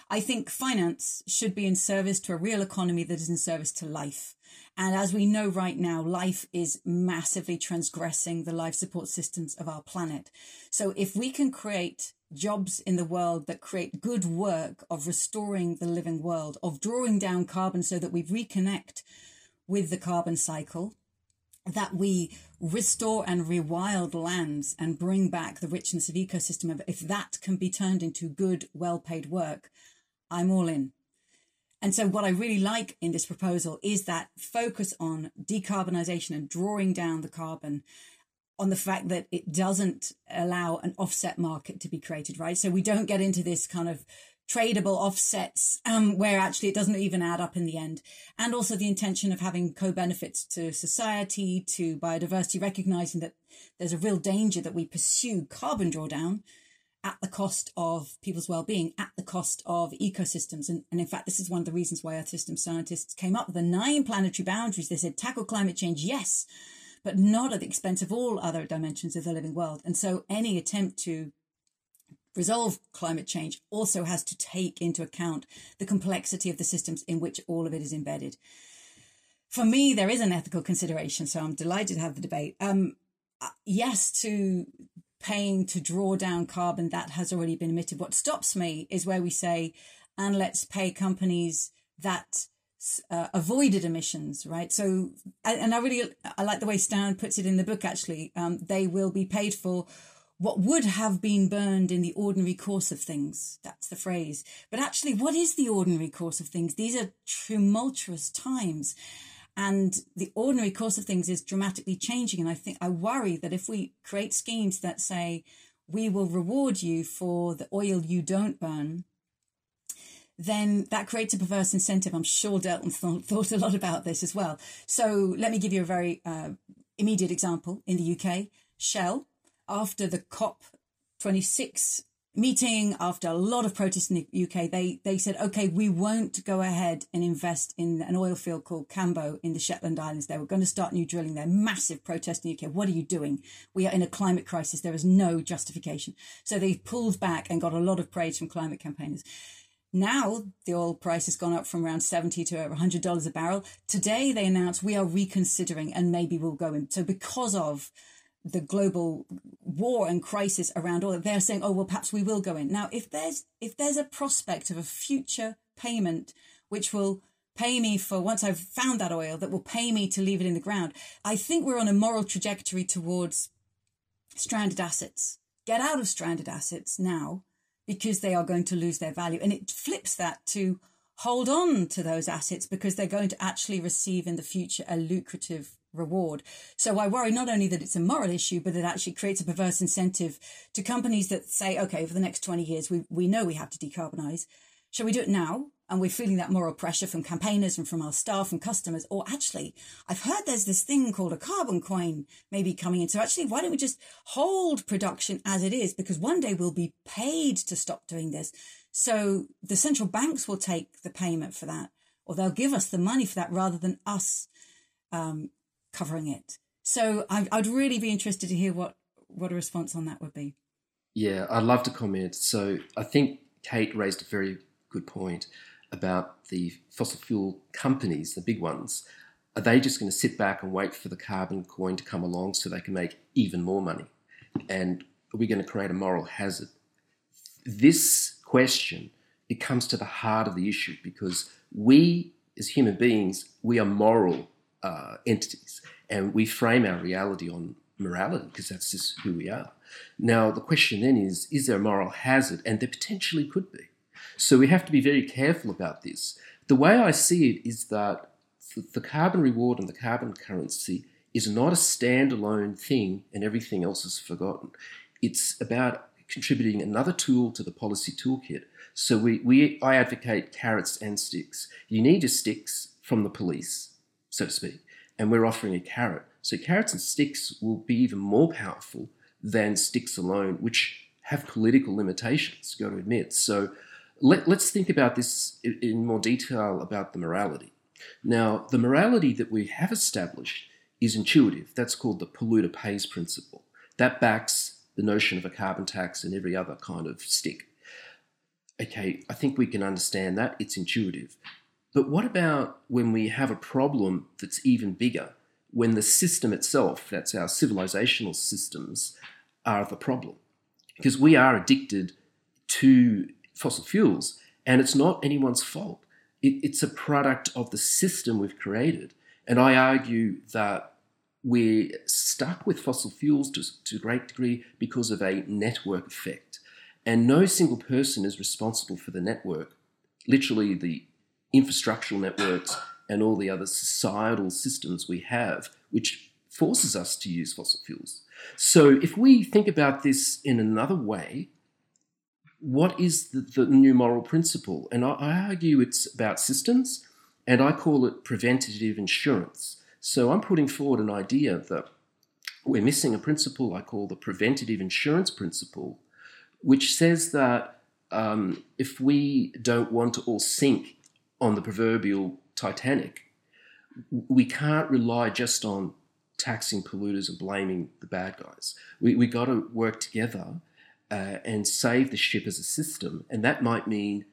I think finance should be in service to a real economy that is in service to life. And as we know right now, life is massively transgressing the life support systems of our planet. So if we can create jobs in the world that create good work of restoring the living world, of drawing down carbon so that we reconnect with the carbon cycle, that we restore and rewild lands and bring back the richness of ecosystem, if that can be turned into good, well paid work, I'm all in. And so, what I really like in this proposal is that focus on decarbonisation and drawing down the carbon on the fact that it doesn't allow an offset market to be created, right? So we don't get into this kind of tradable offsets um, where actually it doesn't even add up in the end. And also the intention of having co-benefits to society, to biodiversity, recognizing that there's a real danger that we pursue carbon drawdown at the cost of people's well-being, at the cost of ecosystems. And, and in fact, this is one of the reasons why Earth system scientists came up with the nine planetary boundaries. They said tackle climate change, yes, but not at the expense of all other dimensions of the living world. And so any attempt to resolve climate change also has to take into account the complexity of the systems in which all of it is embedded. For me, there is an ethical consideration, so I'm delighted to have the debate. Um, uh, yes, to paying to draw down carbon that has already been emitted. What stops me is where we say, and let's pay companies that uh, avoided emissions, right? So, and I really, I like the way Stan puts it in the book, actually. Um, they will be paid for what would have been burned in the ordinary course of things. That's the phrase. But actually, what is the ordinary course of things? These are tumultuous times. And the ordinary course of things is dramatically changing. And I think I worry that if we create schemes that say, we will reward you for the oil you don't burn, then that creates a perverse incentive. I'm sure Delton th- thought a lot about this as well. So let me give you a very uh, immediate example. In the UK, Shell, after the COP26 meeting after a lot of protests in the UK, they, they said, okay, we won't go ahead and invest in an oil field called Cambo in the Shetland Islands. They were going to start new drilling there. Massive protest in the UK. What are you doing? We are in a climate crisis. There is no justification. So they pulled back and got a lot of praise from climate campaigners. Now the oil price has gone up from around 70 to over $100 a barrel. Today they announced we are reconsidering and maybe we'll go in. So because of the global war and crisis around oil, they're saying, oh, well, perhaps we will go in. Now, if there's, if there's a prospect of a future payment, which will pay me for once I've found that oil that will pay me to leave it in the ground, I think we're on a moral trajectory towards stranded assets. Get out of stranded assets now because they are going to lose their value. And it flips that to hold on to those assets because they're going to actually receive in the future a lucrative reward. So I worry not only that it's a moral issue, but it actually creates a perverse incentive to companies that say, okay, for the next 20 years, we, we know we have to decarbonize. Shall we do it now? And we're feeling that moral pressure from campaigners and from our staff and customers. Or actually, I've heard there's this thing called a carbon coin maybe coming in. So actually, why don't we just hold production as it is? Because one day we'll be paid to stop doing this. So the central banks will take the payment for that, or they'll give us the money for that rather than us um, covering it. So I, I'd really be interested to hear what, what a response on that would be. Yeah, I'd love to comment. So I think Kate raised a very good point about the fossil fuel companies, the big ones. Are they just going to sit back and wait for the carbon coin to come along so they can make even more money? And are we going to create a moral hazard? This question, it comes to the heart of the issue because we as human beings, we are moral uh, entities, and we frame our reality on morality because that's just who we are. Now, the question then is is there a moral hazard? And there potentially could be. So we have to be very careful about this. The way I see it is that the carbon reward and the carbon currency is not a standalone thing and everything else is forgotten. It's about contributing another tool to the policy toolkit. So we, we I advocate carrots and sticks. You need your sticks from the police so to speak, and we're offering a carrot. So carrots and sticks will be even more powerful than sticks alone, which have political limitations, got to admit. So let, us think about this in more detail about the morality. Now, the morality that we have established is intuitive. That's called the polluter pays principle. That backs the notion of a carbon tax and every other kind of stick. Okay, I think we can understand that. It's intuitive. But what about when we have a problem that's even bigger? When the system itself, that's our civilizational systems, are the problem? Because we are addicted to fossil fuels, and it's not anyone's fault. It, it's a product of the system we've created. And I argue that we're stuck with fossil fuels to, to a great degree because of a network effect. And no single person is responsible for the network, literally, the infrastructural networks and all the other societal systems we have, which forces us to use fossil fuels. So, if we think about this in another way, what is the, the new moral principle? And I, I argue it's about systems, and I call it preventative insurance. So I'm putting forward an idea that we're missing a principle I call the preventative insurance principle, which says that um, if we don't want to all sink on the proverbial Titanic, we can't rely just on taxing polluters and blaming the bad guys. We we got to work together uh, and save the ship as a system, and that might mean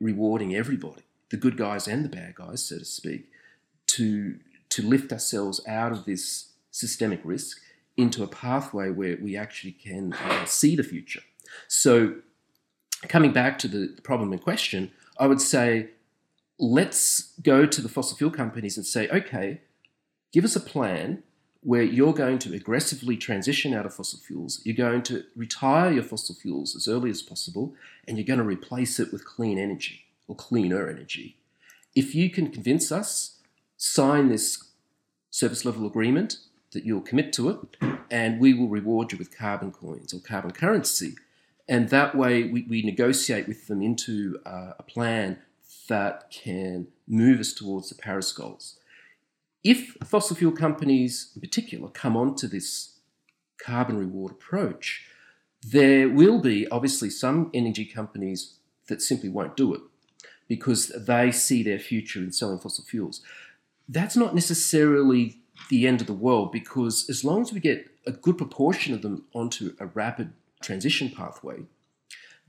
rewarding everybody, the good guys and the bad guys, so to speak, to to lift ourselves out of this systemic risk into a pathway where we actually can uh, see the future. So, coming back to the problem in question, I would say let's go to the fossil fuel companies and say, okay, give us a plan where you're going to aggressively transition out of fossil fuels, you're going to retire your fossil fuels as early as possible, and you're going to replace it with clean energy or cleaner energy. If you can convince us sign this service level agreement that you'll commit to it, and we will reward you with carbon coins or carbon currency. And that way, we, we negotiate with them into uh, a plan that can move us towards the Paris goals. If fossil fuel companies, in particular, come onto this carbon reward approach, there will be obviously some energy companies that simply won't do it because they see their future in selling fossil fuels that's not necessarily the end of the world because as long as we get a good proportion of them onto a rapid transition pathway,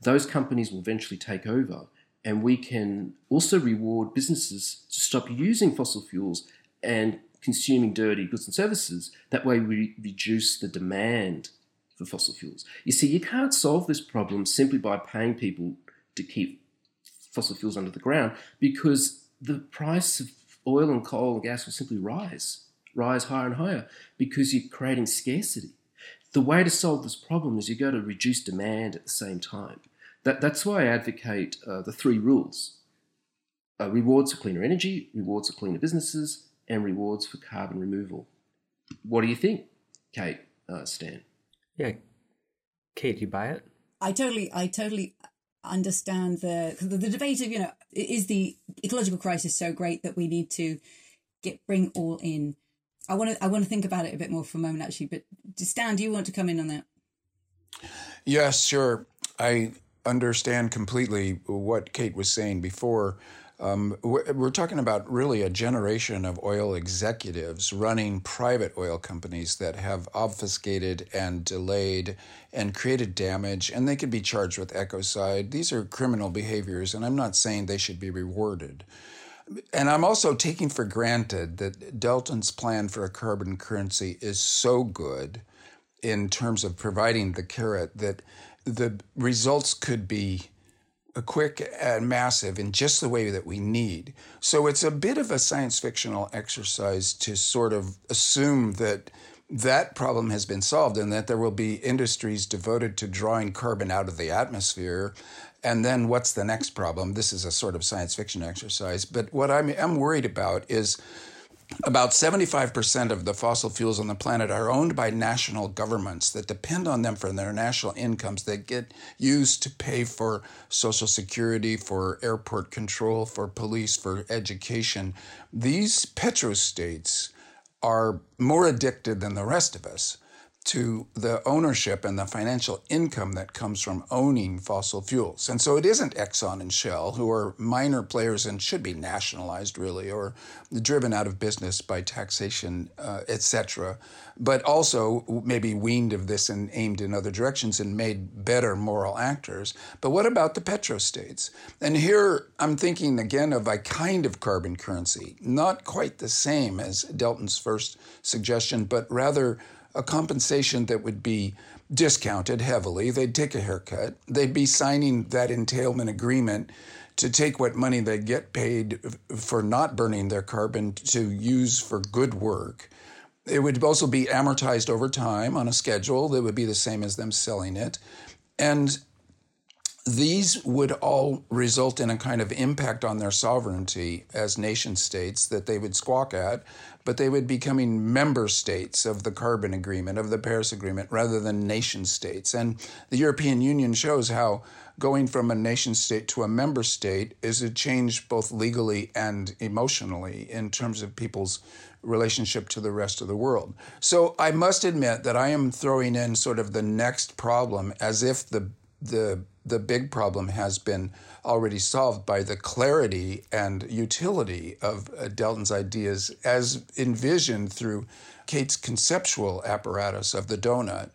those companies will eventually take over. And we can also reward businesses to stop using fossil fuels and consuming dirty goods and services. That way, we reduce the demand for fossil fuels. You see, you can't solve this problem simply by paying people to keep fossil fuels under the ground because the price of oil and coal and gas will simply rise, rise higher and higher because you're creating scarcity. The way to solve this problem is you got to reduce demand at the same time. That, that's why I advocate uh, the three rules uh, rewards for cleaner energy, rewards for cleaner businesses, and rewards for carbon removal. What do you think, Kate, uh, Stan? Yeah. Kate, you buy it? I totally, I totally understand the, the the debate of you know is the ecological crisis so great that we need to get bring all in. I want to I want to think about it a bit more for a moment actually. But Stan, do you want to come in on that? Yes, sure. I understand completely what Kate was saying before. Um, we're talking about really a generation of oil executives running private oil companies that have obfuscated and delayed and created damage, and they could be charged with ecocide. These are criminal behaviors, and I'm not saying they should be rewarded. And I'm also taking for granted that Delton's plan for a carbon currency is so good in terms of providing the carrot that the results could be quick and massive in just the way that we need. So it's a bit of a science fictional exercise to sort of assume that that problem has been solved and that there will be industries devoted to drawing carbon out of the atmosphere. And then what's the next problem? This is a sort of science fiction exercise. But what I'm, worried about is about 75% of the fossil fuels on the planet are owned by national governments that depend on them for their national incomes that get used to pay for social security, for airport control, for police, for education. These petrostates are more addicted than the rest of us. To the ownership and the financial income that comes from owning fossil fuels. And so it isn't Exxon and Shell, who are minor players and should be nationalized, really, or driven out of business by taxation, uh, etc., but also maybe weaned of this and aimed in other directions and made better moral actors. But what about the petrostates? And here I'm thinking again of a kind of carbon currency, not quite the same as Delton's first suggestion, but rather a compensation that would be discounted heavily. They'd take a haircut. They'd be signing that entailment agreement to take what money they get paid for not burning their carbon to use for good work. It would also be amortized over time on a schedule that would be the same as them selling it. And these would all result in a kind of impact on their sovereignty as nation states that they would squawk at, but they would be becoming member states of the Carbon Agreement, of the Paris Agreement, rather than nation states. And the European Union shows how going from a nation state to a member state is a change both legally and emotionally in terms of people's relationship to the rest of the world. So I must admit that I am throwing in sort of the next problem as if the the the big problem has been already solved by the clarity and utility of uh, Delton's ideas as envisioned through Kate's conceptual apparatus of the donut.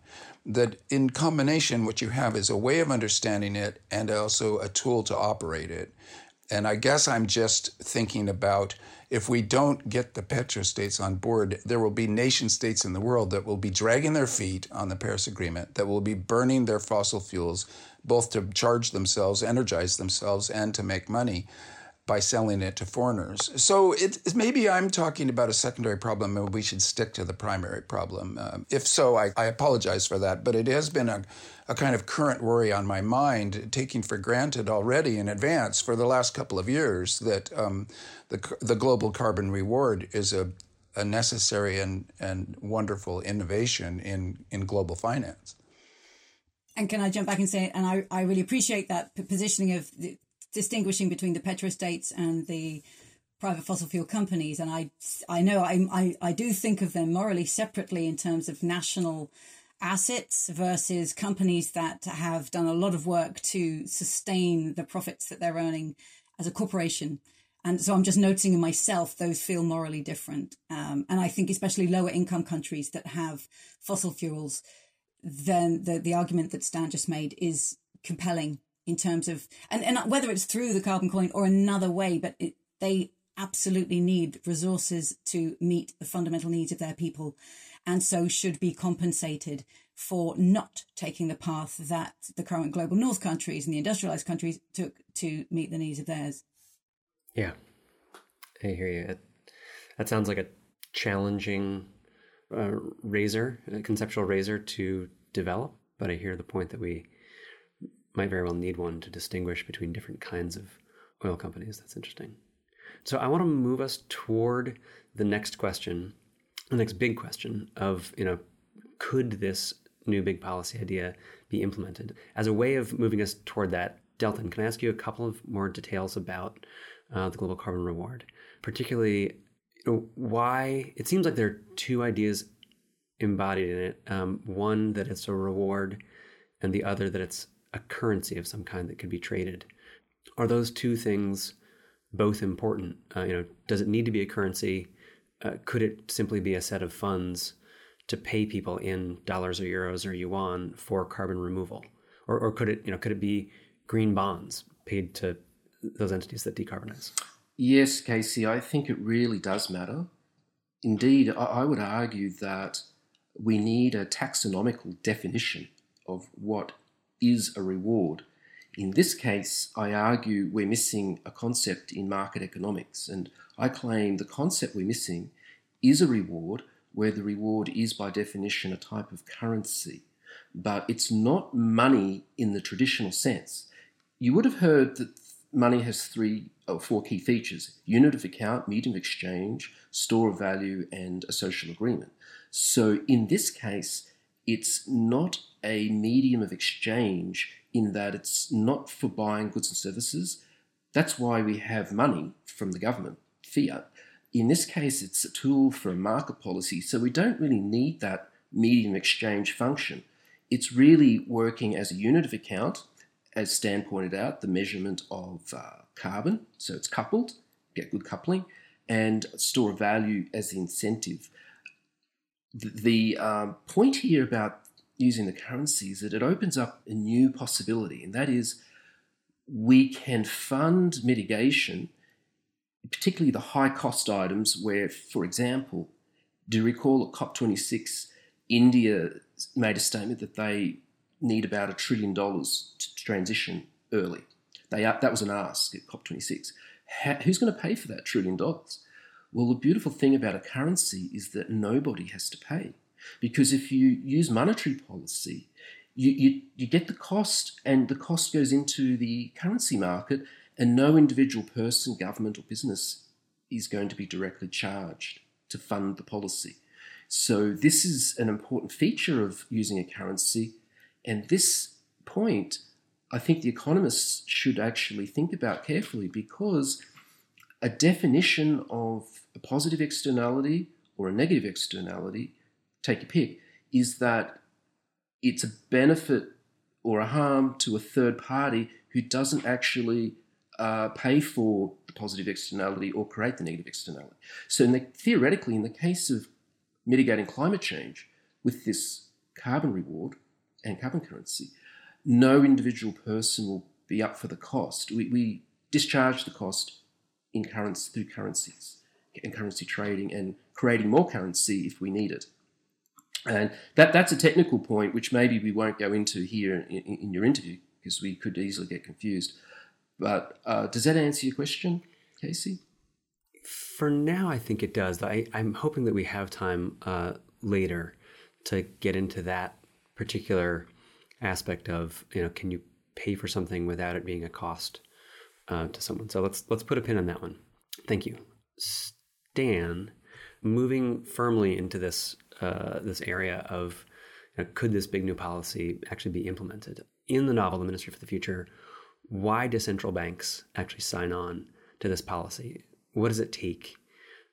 That in combination, what you have is a way of understanding it and also a tool to operate it. And I guess I'm just thinking about if we don't get the petrostates on board, there will be nation states in the world that will be dragging their feet on the Paris Agreement, that will be burning their fossil fuels, both to charge themselves, energize themselves, and to make money by selling it to foreigners. So it, maybe I'm talking about a secondary problem and we should stick to the primary problem. Uh, if so, I, I, apologize for that, but it has been a, a kind of current worry on my mind, taking for granted already in advance for the last couple of years that um, the, the global carbon reward is a, a necessary and, and wonderful innovation in, in global finance. And can I jump back and say, and I, I really appreciate that positioning of the, distinguishing between the petrostates and the private fossil fuel companies. And I, I know I, I, I do think of them morally separately in terms of national assets versus companies that have done a lot of work to sustain the profits that they're earning as a corporation. And so I'm just noticing in myself, those feel morally different. Um, and I think especially lower income countries that have fossil fuels, then the, the argument that Stan just made is compelling in terms of and, and whether it's through the carbon coin or another way but it, they absolutely need resources to meet the fundamental needs of their people. And so should be compensated for not taking the path that the current global north countries and the industrialized countries took to meet the needs of theirs. Yeah. I hear you. That sounds like a challenging uh, razor a conceptual razor to develop but i hear the point that we might very well need one to distinguish between different kinds of oil companies. That's interesting. So I want to move us toward the next question, the next big question of, you know, could this new big policy idea be implemented? As a way of moving us toward that, Delton, can I ask you a couple of more details about uh, the global carbon reward? Particularly, you know, why it seems like there are two ideas embodied in it. Um, one that it's a reward, and the other that it's a currency of some kind that could be traded. Are those two things both important? Uh, you know, does it need to be a currency? Uh, could it simply be a set of funds to pay people in dollars or euros or yuan for carbon removal, or, or could it you know could it be green bonds paid to those entities that decarbonize? Yes, Casey, I think it really does matter. Indeed, I would argue that we need a taxonomical definition of what is a reward. In this case, I argue we're missing a concept in market economics, and I claim the concept we're missing is a reward where the reward is by definition a type of currency, but it's not money in the traditional sense. You would have heard that money has three or four key features unit of account, medium of exchange, store of value, and a social agreement. So in this case, it's not a medium of exchange in that it's not for buying goods and services. That's why we have money from the government, fiat. In this case, it's a tool for a market policy, so we don't really need that medium exchange function. It's really working as a unit of account, as Stan pointed out, the measurement of uh, carbon, so it's coupled, get good coupling, and store value as the incentive. The, the um, point here about using the currency is that it opens up a new possibility, and that is we can fund mitigation, particularly the high cost items where, for example, do you recall at COP26, India made a statement that they need about a trillion dollars to transition early. They, that was an ask at COP26. How, who's going to pay for that trillion dollars? Well, the beautiful thing about a currency is that nobody has to pay. Because if you use monetary policy, you, you, you get the cost, and the cost goes into the currency market, and no individual person, government, or business is going to be directly charged to fund the policy. So, this is an important feature of using a currency. And this point, I think the economists should actually think about carefully because a definition of a positive externality or a negative externality, take your pick, is that it's a benefit or a harm to a third party who doesn't actually uh, pay for the positive externality or create the negative externality. So, in the, theoretically, in the case of mitigating climate change with this carbon reward and carbon currency, no individual person will be up for the cost. We, we discharge the cost in currency through currencies and currency trading and creating more currency if we need it. And that, that's a technical point which maybe we won't go into here in, in your interview because we could easily get confused. But uh, does that answer your question, Casey? For now, I think it does. I, am hoping that we have time uh, later to get into that particular aspect of you know can you pay for something without it being a cost uh, to someone. So let's let's put a pin on that one. Thank you, Stan. Moving firmly into this uh, this area of you know, could this big new policy actually be implemented in the novel, The Ministry for the Future? Why do central banks actually sign on to this policy? What does it take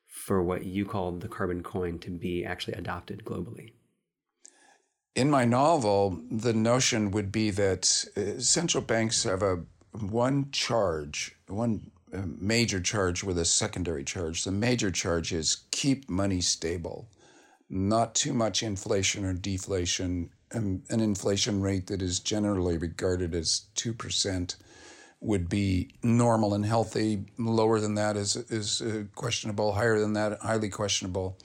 for what you called the carbon coin to be actually adopted globally? In my novel, the notion would be that uh, central banks have a one charge, one uh, major charge with a secondary charge. The major charge is keep money stable, not too much inflation or deflation, an inflation rate that is generally regarded as 2% would be normal and healthy. Lower than that is is uh, questionable. Higher than that, highly questionable.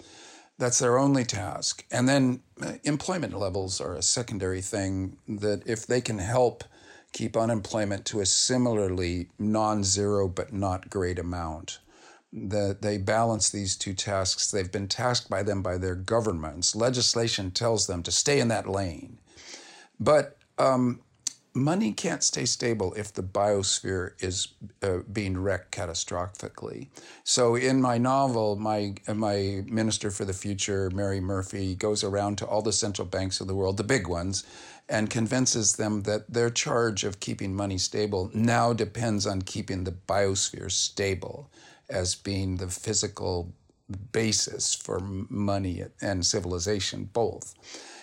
That's their only task. And then uh, employment levels are a secondary thing. That if they can help keep unemployment to a similarly non-zero but not great amount, that they balance these two tasks. They've been tasked by them by their governments. Legislation tells them to stay in that lane. But um, money can't stay stable if the biosphere is uh, being wrecked catastrophically. So in my novel, my my minister for the future, Mary Murphy, goes around to all the central banks of the world, the big ones, and convinces them that their charge of keeping money stable now depends on keeping the biosphere stable as being the physical basis for money and civilization both.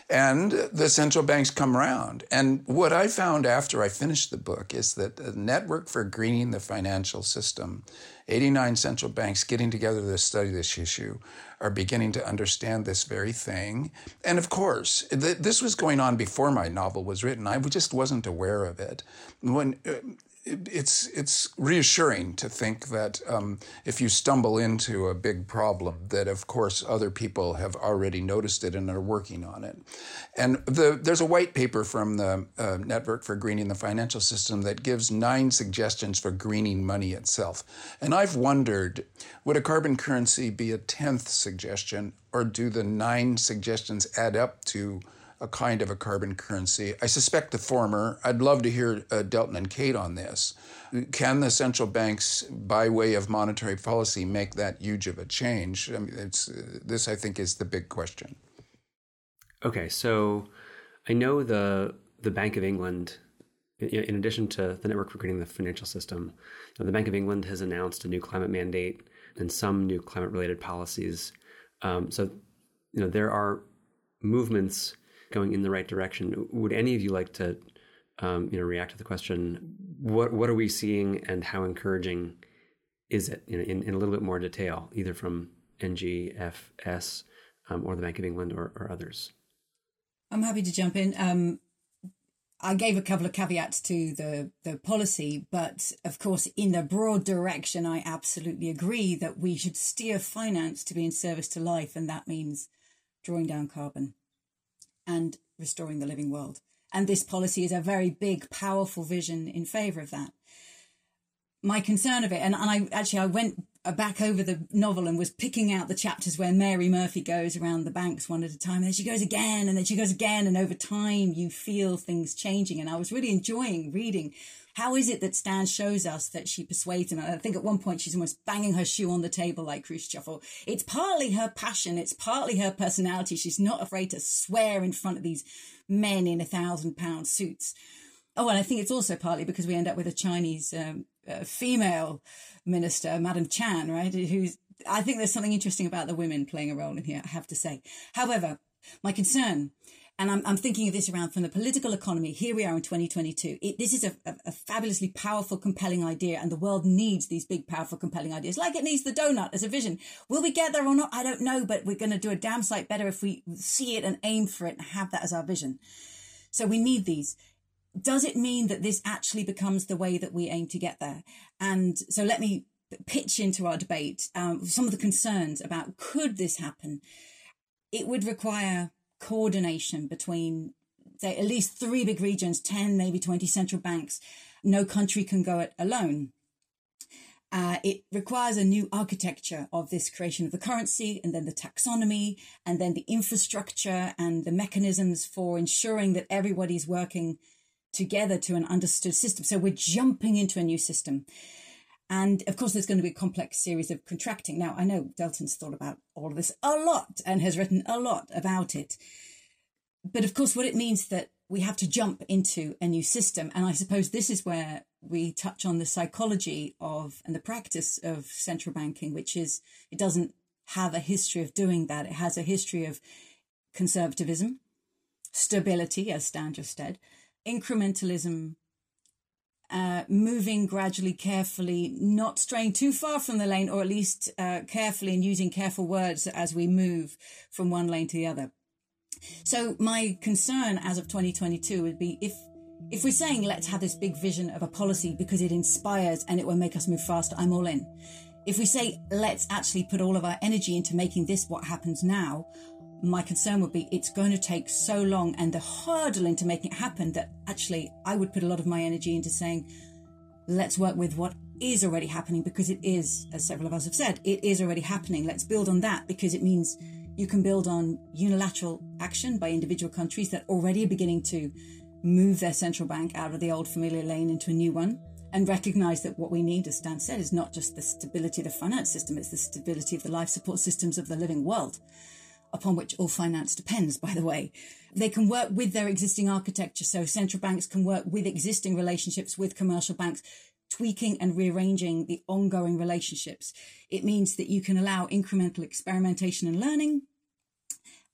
And the central banks come around. And what I found after I finished the book is that the Network for Greening the Financial System, 89 central banks getting together to study this issue, are beginning to understand this very thing. And of course, th- this was going on before my novel was written. I just wasn't aware of it. When uh, it's it's reassuring to think that um, if you stumble into a big problem, that of course other people have already noticed it and are working on it. And the, there's a white paper from the uh, Network for Greening the Financial System that gives nine suggestions for greening money itself. And I've wondered, would a carbon currency be a tenth suggestion, or do the nine suggestions add up to a kind of a carbon currency. I suspect the former. I'd love to hear uh, Delton and Kate on this. Can the central banks, by way of monetary policy, make that huge of a change? I mean, it's, uh, this, I think, is the big question. Okay, so I know the the Bank of England, in addition to the Network for Greening the Financial System, the Bank of England has announced a new climate mandate and some new climate related policies. Um, so, you know, there are movements going in the right direction. Would any of you like to, um, you know, react to the question? What what are we seeing, and how encouraging is it? in, in a little bit more detail, either from NGFS um, or the Bank of England or, or, others. I'm happy to jump in. Um, I gave a couple of caveats to the, the policy, but of course, in the broad direction, I absolutely agree that we should steer finance to be in service to life, and that means drawing down carbon and restoring the living world. And this policy is a very big, powerful vision in favour of that. My concern of it, and, and I actually I went back over the novel and was picking out the chapters where Mary Murphy goes around the banks one at a time. And then she goes again, and then she goes again, and over time you feel things changing. And I was really enjoying reading. How is it that Stan shows us that she persuades him? And I think at one point she's almost banging her shoe on the table like Khrushchev. It's partly her passion, it's partly her personality. She's not afraid to swear in front of these men in a thousand pound suits. Oh, and I think it's also partly because we end up with a Chinese um, uh, female minister, Madam Chan, right? Who's I think there's something interesting about the women playing a role in here. I have to say. However, my concern. And I'm, I'm thinking of this around from the political economy. Here we are in 2022. It, this is a, a, a fabulously powerful, compelling idea, and the world needs these big, powerful, compelling ideas, like it needs the donut as a vision. Will we get there or not? I don't know, but we're going to do a damn sight better if we see it and aim for it and have that as our vision. So we need these does it mean that this actually becomes the way that we aim to get there? And so let me pitch into our debate um, some of the concerns about could this happen? It would require coordination between, say, at least three big regions, 10, maybe 20 central banks. No country can go it alone. Uh, it requires a new architecture of this creation of the currency and then the taxonomy and then the infrastructure and the mechanisms for ensuring that everybody's working together to an understood system. So we're jumping into a new system. And of course, there's going to be a complex series of contracting. Now, I know Delton's thought about all of this a lot and has written a lot about it. But of course, what it means that we have to jump into a new system. And I suppose this is where we touch on the psychology of and the practice of central banking, which is it doesn't have a history of doing that. It has a history of conservatism, stability, as Stan just said, incrementalism, uh, moving gradually, carefully, not straying too far from the lane, or at least uh, carefully and using careful words as we move from one lane to the other. So my concern as of 2022 would be if if we're saying let's have this big vision of a policy because it inspires and it will make us move faster, I'm all in. If we say let's actually put all of our energy into making this what happens now, my concern would be it's going to take so long and the hurdle into making it happen that actually I would put a lot of my energy into saying, let's work with what is already happening because it is, as several of us have said, it is already happening. Let's build on that because it means you can build on unilateral action by individual countries that already are beginning to move their central bank out of the old familiar lane into a new one and recognize that what we need, as Stan said, is not just the stability of the finance system, it's the stability of the life support systems of the living world upon which all finance depends, by the way. They can work with their existing architecture. So central banks can work with existing relationships with commercial banks, tweaking and rearranging the ongoing relationships. It means that you can allow incremental experimentation and learning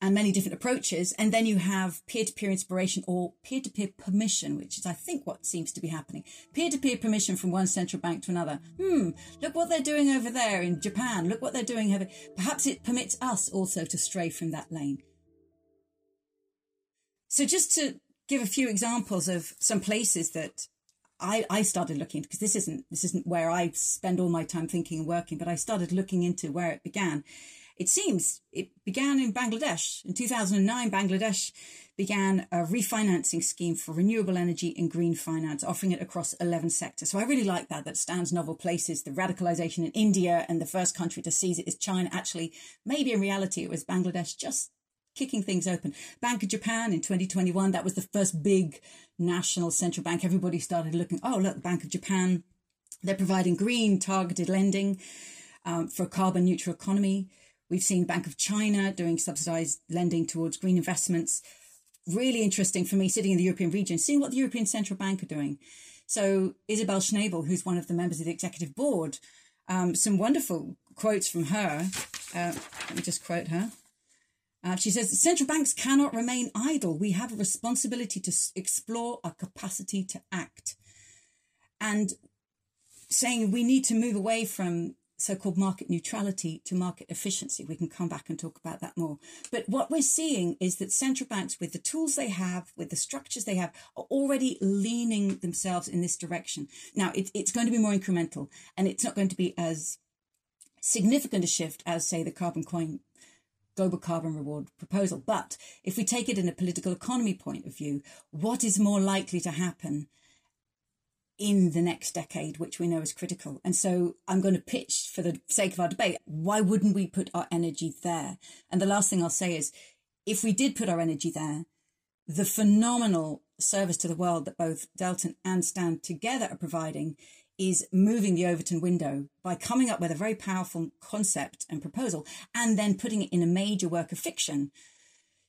and many different approaches. And then you have peer to peer inspiration or peer to peer permission, which is, I think, what seems to be happening. Peer to peer permission from one central bank to another. Hmm, look what they're doing over there in Japan. Look what they're doing over. Perhaps it permits us also to stray from that lane. So, just to give a few examples of some places that I, I started looking because this isn't this isn't where I spend all my time thinking and working, but I started looking into where it began. It seems it began in Bangladesh. In 2009, Bangladesh began a refinancing scheme for renewable energy and green finance, offering it across 11 sectors. So I really like that, that Stan's novel places the radicalization in India and the first country to seize it is China. Actually, maybe in reality, it was Bangladesh just kicking things open. Bank of Japan in 2021, that was the first big national central bank. Everybody started looking, oh, look, Bank of Japan, they're providing green targeted lending um, for a carbon neutral economy. We've seen Bank of China doing subsidized lending towards green investments. Really interesting for me sitting in the European region, seeing what the European Central Bank are doing. So Isabel Schnabel, who's one of the members of the executive board, um, some wonderful quotes from her. Uh, let me just quote her. Uh, she says central banks cannot remain idle. We have a responsibility to s- explore our capacity to act. And saying we need to move away from so-called market neutrality to market efficiency. We can come back and talk about that more. But what we're seeing is that central banks, with the tools they have, with the structures they have, are already leaning themselves in this direction. Now, it, it's going to be more incremental, and it's not going to be as significant a shift as, say, the carbon coin global carbon reward proposal. But if we take it in a political economy point of view, what is more likely to happen in the next decade, which we know is critical. And so I'm going to pitch for the sake of our debate, why wouldn't we put our energy there? And the last thing I'll say is if we did put our energy there, the phenomenal service to the world that both Delton and Stan together are providing is moving the Overton window by coming up with a very powerful concept and proposal and then putting it in a major work of fiction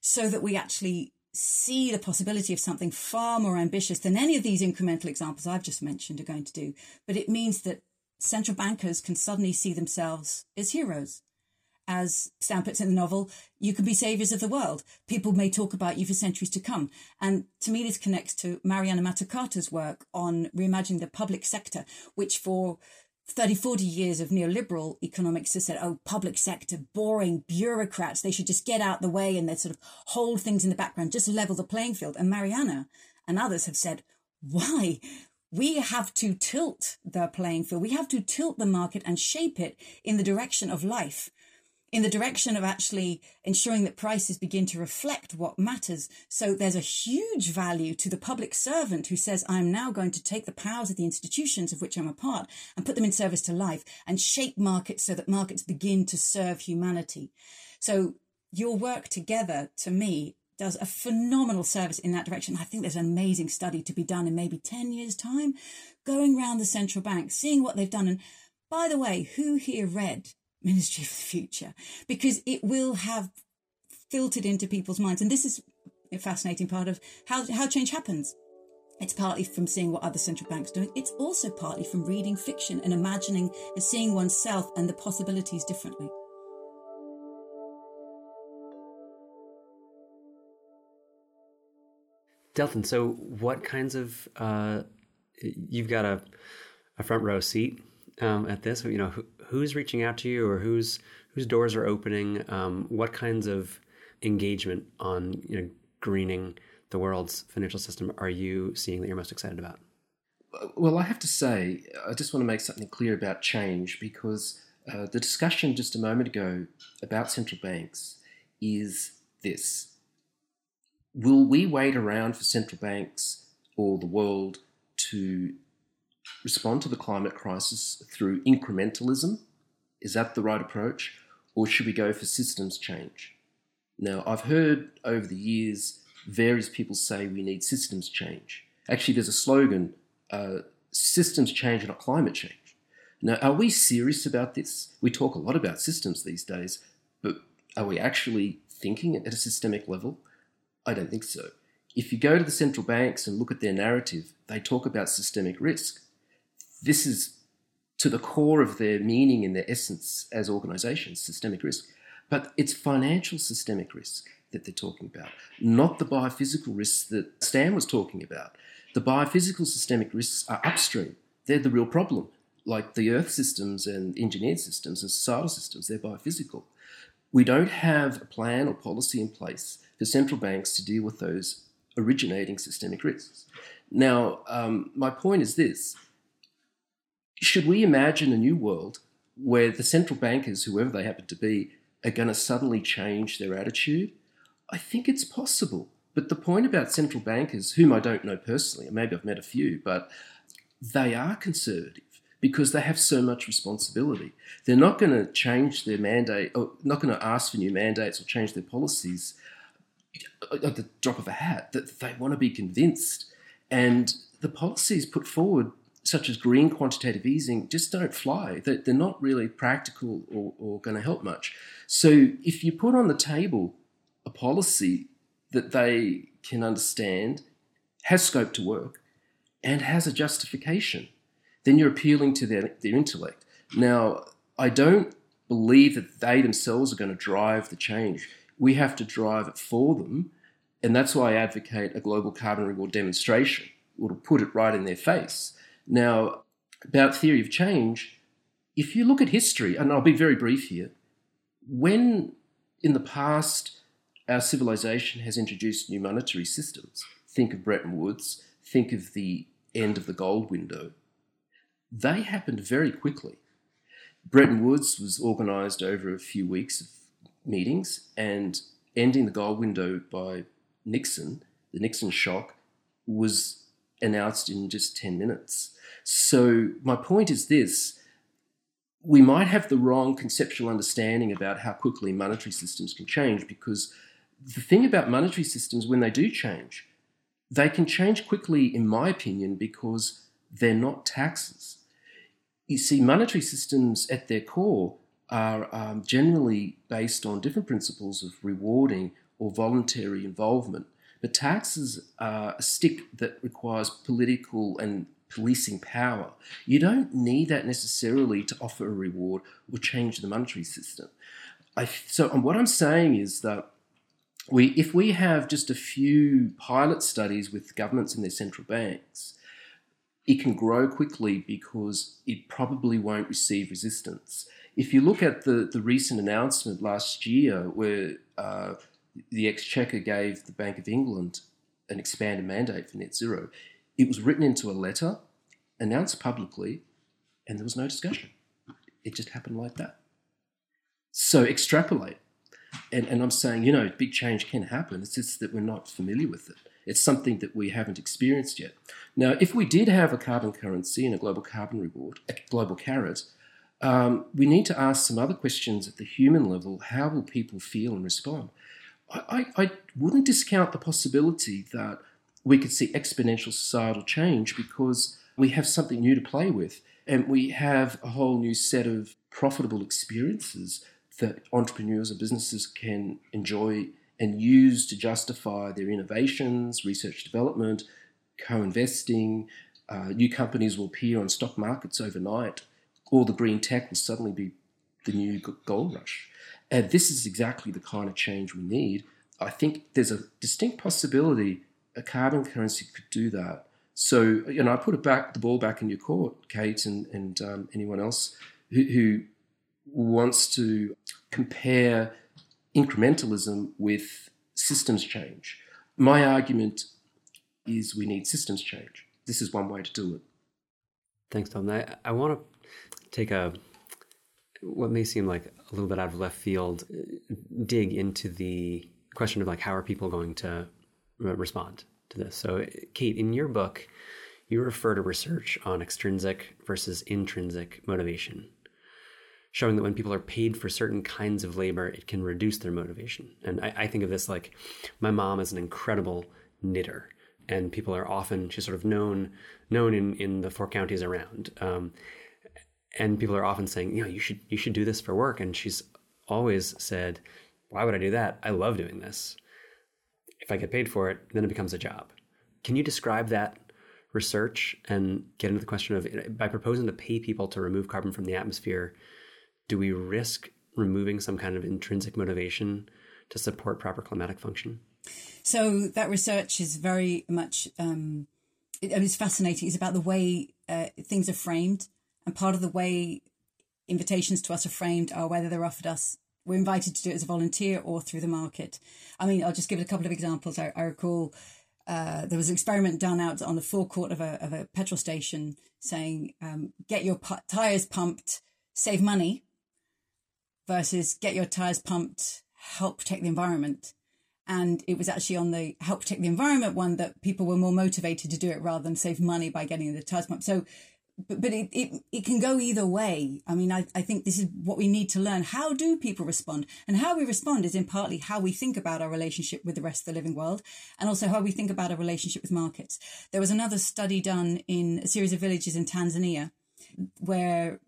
so that we actually see the possibility of something far more ambitious than any of these incremental examples I've just mentioned are going to do. But it means that central bankers can suddenly see themselves as heroes. As Stan puts in the novel, you can be saviors of the world. People may talk about you for centuries to come. And to me, this connects to Mariana Mazzucato's work on reimagining the public sector, which for 30, 40 years of neoliberal economics has said, oh, public sector, boring bureaucrats, they should just get out the way and they sort of hold things in the background, just level the playing field. And Mariana and others have said, why? We have to tilt the playing field. We have to tilt the market and shape it in the direction of life in the direction of actually ensuring that prices begin to reflect what matters. So there's a huge value to the public servant who says, I'm now going to take the powers of the institutions of which I'm a part and put them in service to life and shape markets so that markets begin to serve humanity. So your work together, to me, does a phenomenal service in that direction. I think there's an amazing study to be done in maybe 10 years' time, going around the central bank, seeing what they've done. And by the way, who here read Ministry of the Future because it will have filtered into people's minds. And this is a fascinating part of how, how change happens. It's partly from seeing what other central banks are doing. It's also partly from reading fiction and imagining and seeing oneself and the possibilities differently. Delton, so what kinds of uh, you've got a, a front row seat um, at this? You know, who, who's reaching out to you, or whose whose doors are opening? Um, what kinds of engagement on you know greening the world's financial system are you seeing that you're most excited about? Well, I have to say, I just want to make something clear about change because uh, the discussion just a moment ago about central banks is this. Will we wait around for central banks or the world to respond to the climate crisis through incrementalism? Is that the right approach? Or should we go for systems change? Now, I've heard over the years various people say we need systems change. Actually, there's a slogan uh, systems change, not climate change. Now, are we serious about this? We talk a lot about systems these days, but are we actually thinking at a systemic level? I don't think so. If you go to the central banks and look at their narrative, they talk about systemic risk. This is to the core of their meaning and their essence as organizations, systemic risk. But it's financial systemic risk that they're talking about, not the biophysical risks that Stan was talking about. The biophysical systemic risks are upstream. They're the real problem. Like the earth systems and engineered systems and societal systems, they're biophysical. We don't have a plan or policy in place for central banks to deal with those originating systemic risks. Now, um, my point is this should we imagine a new world where the central bankers, whoever they happen to be, are going to suddenly change their attitude? I think it's possible. But the point about central bankers, whom I don't know personally, maybe I've met a few, but they are conservative because they have so much responsibility. They're not going to change their mandate, or not going to ask for new mandates or change their policies at the drop of a hat. That they want to be convinced, and the policies put forward, such as green quantitative easing, just don't fly. They're not really practical or, or going to help much. So if you put on the table a policy that they can understand, has scope to work, and has a justification, then you're appealing to their, their intellect. Now, I don't believe that they themselves are going to drive the change. We have to drive it for them. And that's why I advocate a global carbon reward demonstration, to put it right in their face. Now, about theory of change, if you look at history, and I'll be very brief here, when in the past our civilization has introduced new monetary systems, think of Bretton Woods, think of the end of the gold window, they happened very quickly. Bretton Woods was organised over a few weeks of meetings, and ending the gold window by Nixon, the Nixon shock, was announced in just 10 minutes. So, my point is this we might have the wrong conceptual understanding about how quickly monetary systems can change because the thing about monetary systems, when they do change, they can change quickly, in my opinion, because they're not taxes. You see, monetary systems at their core are um, generally based on different principles of rewarding or voluntary involvement. But taxes are a stick that requires political and policing power. You don't need that necessarily to offer a reward or change the monetary system. I, so what I'm saying is that we, if we have just a few pilot studies with governments and their central banks, it can grow quickly because it probably won't receive resistance. If you look at the, the recent announcement last year where uh, the Exchequer gave the Bank of England an expanded mandate for net zero, it was written into a letter, announced publicly, and there was no discussion. It just happened like that. So extrapolate. And, and I'm saying, you know, big change can happen. It's just that we're not familiar with it. It's something that we haven't experienced yet. Now, if we did have a carbon currency and a global carbon reward, a global carrot, um, we need to ask some other questions at the human level. How will people feel and respond? I, I, I wouldn't discount the possibility that we could see exponential societal change because we have something new to play with and we have a whole new set of profitable experiences that entrepreneurs and businesses can enjoy and use to justify their innovations, research development, co investing. Uh, new companies will appear on stock markets overnight. All the green tech will suddenly be the new gold rush. And this is exactly the kind of change we need. I think there's a distinct possibility a carbon currency could do that. So, you know, I put it back, the ball back in your court, Kate, and, and um, anyone else who, who wants to compare incrementalism with systems change. My argument is we need systems change. This is one way to do it. Thanks, Tom. I, I want to take a what may seem like a little bit out of left field, dig into the question of like how are people going to respond to this. So, Kate, in your book, you refer to research on extrinsic versus intrinsic motivation showing that when people are paid for certain kinds of labor, it can reduce their motivation. And I, I think of this like my mom is an incredible knitter, and people are often she's sort of known known in in the four counties around. Um, and people are often saying, you know, you should you should do this for work. And she's always said, why would I do that? I love doing this. If I get paid for it, then it becomes a job. Can you describe that research and get into the question of by proposing to pay people to remove carbon from the atmosphere? do we risk removing some kind of intrinsic motivation to support proper climatic function? So that research is very much um, it, it's fascinating. It's about the way uh, things are framed, and part of the way invitations to us are framed are whether they're offered us. We're invited to do it as a volunteer or through the market. I mean, I'll just give a couple of examples. I, I recall uh, there was an experiment done out on the forecourt of a, of a petrol station saying, um, get your pu- tires pumped, save money versus get your tires pumped, help protect the environment. And it was actually on the help protect the environment one that people were more motivated to do it rather than save money by getting the tires pumped. So, but, but it, it, it can go either way. I mean, I, I think this is what we need to learn. How do people respond? And how we respond is in partly how we think about our relationship with the rest of the living world and also how we think about our relationship with markets. There was another study done in a series of villages in Tanzania where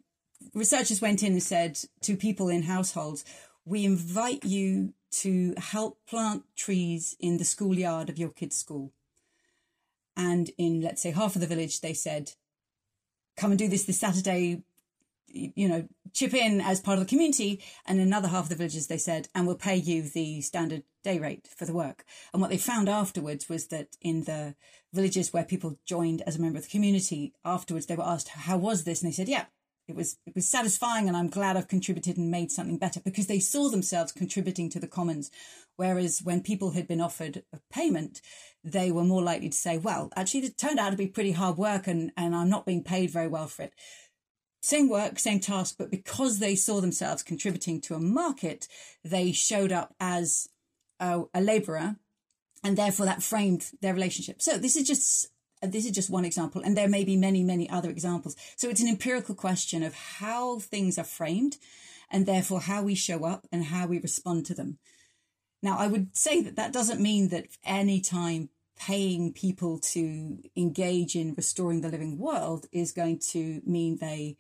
researchers went in and said to people in households, we invite you to help plant trees in the schoolyard of your kid's school. And in, let's say, half of the village, they said, come and do this this Saturday, you know, chip in as part of the community. And another half of the villagers, they said, and we'll pay you the standard day rate for the work. And what they found afterwards was that in the villages where people joined as a member of the community, afterwards they were asked, how was this? And they said, yeah, it was it was satisfying and I'm glad I've contributed and made something better because they saw themselves contributing to the commons. Whereas when people had been offered a payment, they were more likely to say, well, actually it turned out to be pretty hard work and, and I'm not being paid very well for it. Same work, same task, but because they saw themselves contributing to a market, they showed up as a, a labourer and therefore that framed their relationship. So this is just this is just one example, and there may be many, many other examples. So it's an empirical question of how things are framed and therefore how we show up and how we respond to them. Now, I would say that that doesn't mean that any time paying people to engage in restoring the living world is going to mean they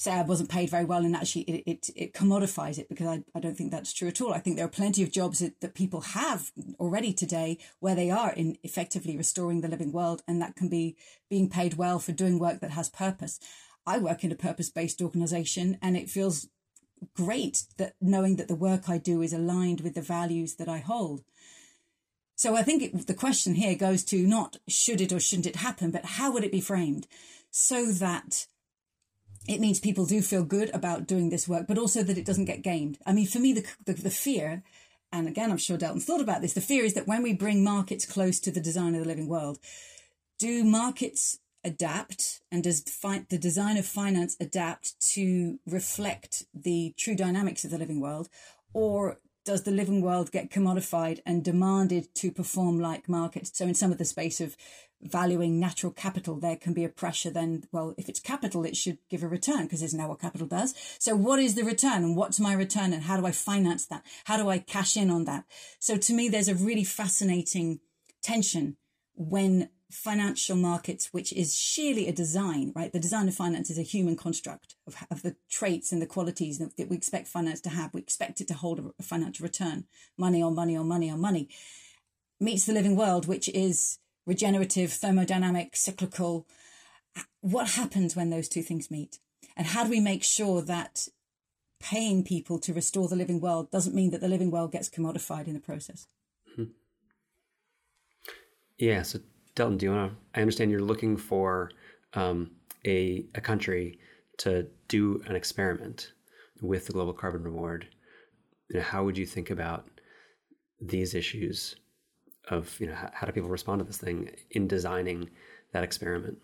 say I wasn't paid very well and actually it, it, it commodifies it because I, I don't think that's true at all. I think there are plenty of jobs that, that people have already today where they are in effectively restoring the living world and that can be being paid well for doing work that has purpose. I work in a purpose-based organization and it feels great that knowing that the work I do is aligned with the values that I hold. So I think it, the question here goes to not should it or shouldn't it happen, but how would it be framed so that it means people do feel good about doing this work, but also that it doesn't get gamed. I mean, for me, the, the, the fear, and again, I'm sure Delton's thought about this, the fear is that when we bring markets close to the design of the living world, do markets adapt and does fi- the design of finance adapt to reflect the true dynamics of the living world? Or does the living world get commodified and demanded to perform like markets? So in some of the space of valuing natural capital, there can be a pressure then, well, if it's capital, it should give a return because isn't that what capital does? So what is the return and what's my return and how do I finance that? How do I cash in on that? So to me, there's a really fascinating tension when financial markets, which is sheerly a design, right? The design of finance is a human construct of, of the traits and the qualities that, that we expect finance to have. We expect it to hold a, a financial return, money on money on money on money, meets the living world, which is regenerative, thermodynamic, cyclical. What happens when those two things meet? And how do we make sure that paying people to restore the living world doesn't mean that the living world gets commodified in the process? Hmm. Yeah. So, Delton, do you want to? I understand you're looking for um, a, a country to do an experiment with the global carbon reward. You know, how would you think about these issues of you know how, how do people respond to this thing in designing that experiment?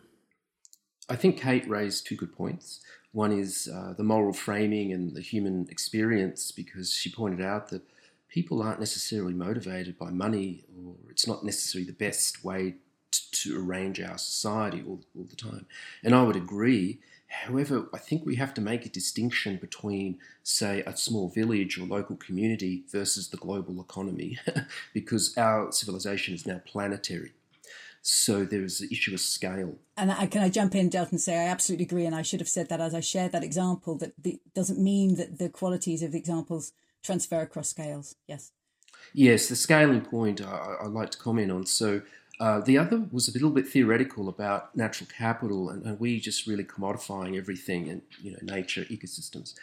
I think Kate raised two good points. One is uh, the moral framing and the human experience, because she pointed out that people aren't necessarily motivated by money, or it's not necessarily the best way to, to arrange our society all, all the time. And I would agree. However, I think we have to make a distinction between, say, a small village or local community versus the global economy, because our civilization is now planetary. So there is the issue of scale. And I, can I jump in, Delton, and say I absolutely agree, and I should have said that as I shared that example. That the, doesn't mean that the qualities of the examples transfer across scales. Yes. Yes, the scaling point uh, I, would like to comment on. So uh, the other was a little bit theoretical about natural capital, and, and, we just really commodifying everything and you know nature, ecosystems.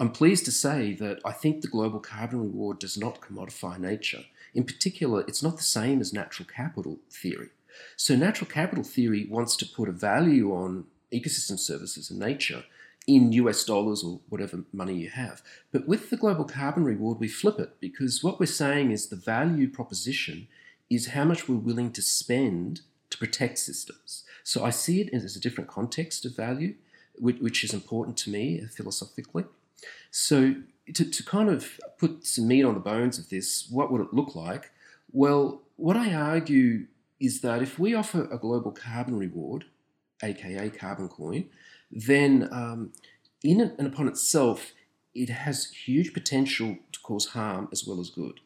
I'm pleased to say that I think the global carbon reward does not commodify nature. In particular, it's not the same as natural capital theory. So, natural capital theory wants to put a value on ecosystem services and nature in US dollars or whatever money you have. But with the global carbon reward, we flip it because what we're saying is the value proposition is how much we're willing to spend to protect systems. So I see it as a different context of value, which, which is important to me philosophically. So to, to kind of put some meat on the bones of this, what would it look like? Well, what I argue is that if we offer a global carbon reward, aka carbon coin, then um, in and upon itself, it has huge potential to cause harm as well as good.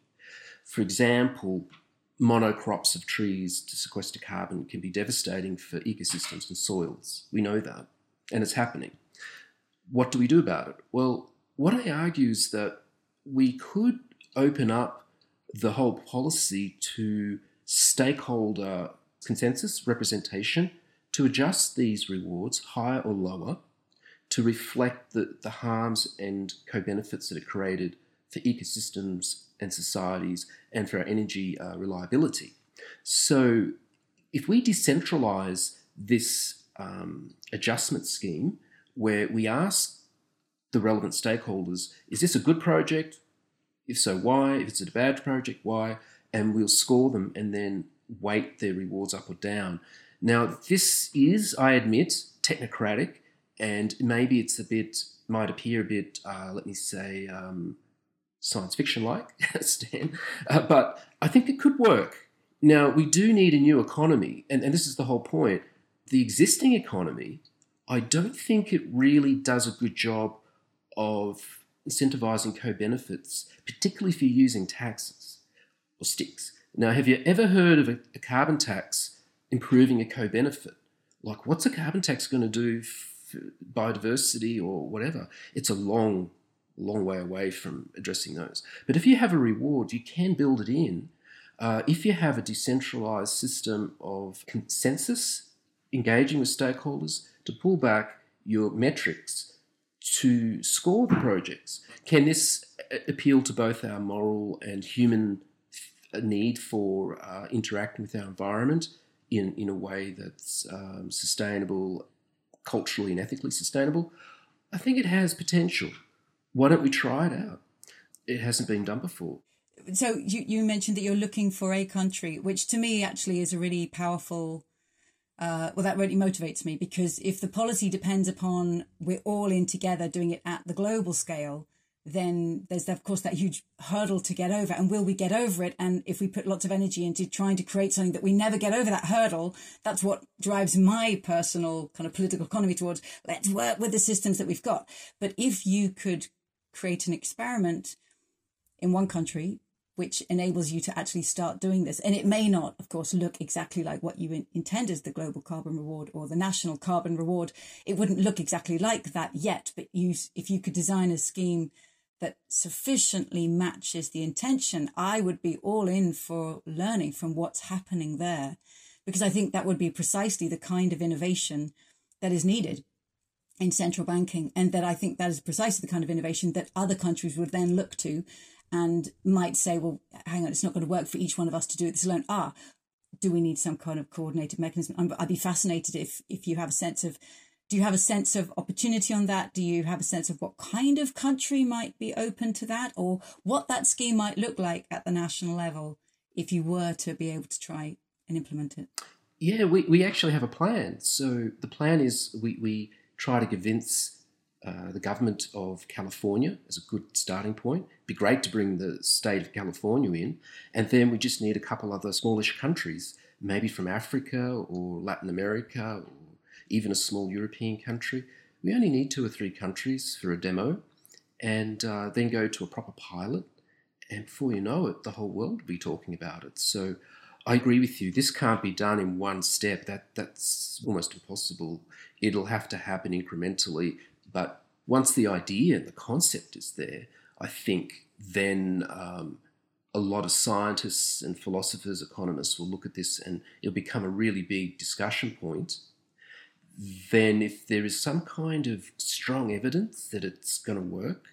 For example, monocrops of trees to sequester carbon can be devastating for ecosystems and soils. We know that, and it's happening. What do we do about it? Well, what I argue is that we could open up the whole policy to stakeholder consensus representation to adjust these rewards higher or lower to reflect the, the harms and co benefits that are created for ecosystems and societies and for our energy uh, reliability. So, if we decentralize this um, adjustment scheme where we ask the relevant stakeholders, is this a good project? If so, why? If it's a bad project, why? And we'll score them and then weight their rewards up or down. Now, this is, I admit, technocratic, and maybe it's a bit, might appear a bit, uh, let me say, um, science fiction like, Stan, uh, but I think it could work. Now, we do need a new economy, and, and this is the whole point. The existing economy, I don't think it really does a good job of incentivizing co benefits, particularly if you're using taxes or sticks. Now, have you ever heard of a, a carbon tax improving a co benefit? Like, what's a carbon tax going to do for biodiversity or whatever? It's a long, long way away from addressing those. But if you have a reward, you can build it in. Uh, if you have a decentralized system of consensus, engaging with stakeholders to pull back your metrics to score the projects. Can this appeal to both our moral and human need for uh, interacting with our environment in, in a way that's um, sustainable, culturally and ethically sustainable? I think it has potential. Why don't we try it out? It hasn't been done before. So you, you mentioned that you're looking for a country, which to me actually is a really powerful uh, well, that really motivates me because if the policy depends upon we're all in together doing it at the global scale, then there's of course that huge hurdle to get over. And will we get over it? And if we put lots of energy into trying to create something that we never get over that hurdle, that's what drives my personal kind of political economy towards let's work with the systems that we've got. But if you could create an experiment in one country which enables you to actually start doing this. And it may not, of course, look exactly like what you in- intend as the global carbon reward or the national carbon reward. It wouldn't look exactly like that yet, but you, if you could design a scheme that sufficiently matches the intention, I would be all in for learning from what's happening there, because I think that would be precisely the kind of innovation that is needed in central banking. And that I think that is precisely the kind of innovation that other countries would then look to and might say, well, hang on, it's not going to work for each one of us to do this alone. Ah, do we need some kind of coordinated mechanism? I'd be fascinated if if you have a sense of do you have a sense of opportunity on that? Do you have a sense of what kind of country might be open to that or what that scheme might look like at the national level if you were to be able to try and implement it? Yeah, we, we actually have a plan. So the plan is we, we try to convince uh, the government of California as a good starting point. It'd be great to bring the state of California in, and then we just need a couple other smallish countries, maybe from Africa or Latin America or even a small European country. We only need two or three countries for a demo, and uh, then go to a proper pilot. And before you know it, the whole world will be talking about it. So I agree with you. This can't be done in one step. That that's almost impossible. It'll have to happen incrementally but once the idea and the concept is there, I think then um, a lot of scientists and philosophers, economists will look at this and it'll become a really big discussion point. Then, if there is some kind of strong evidence that it's going to work,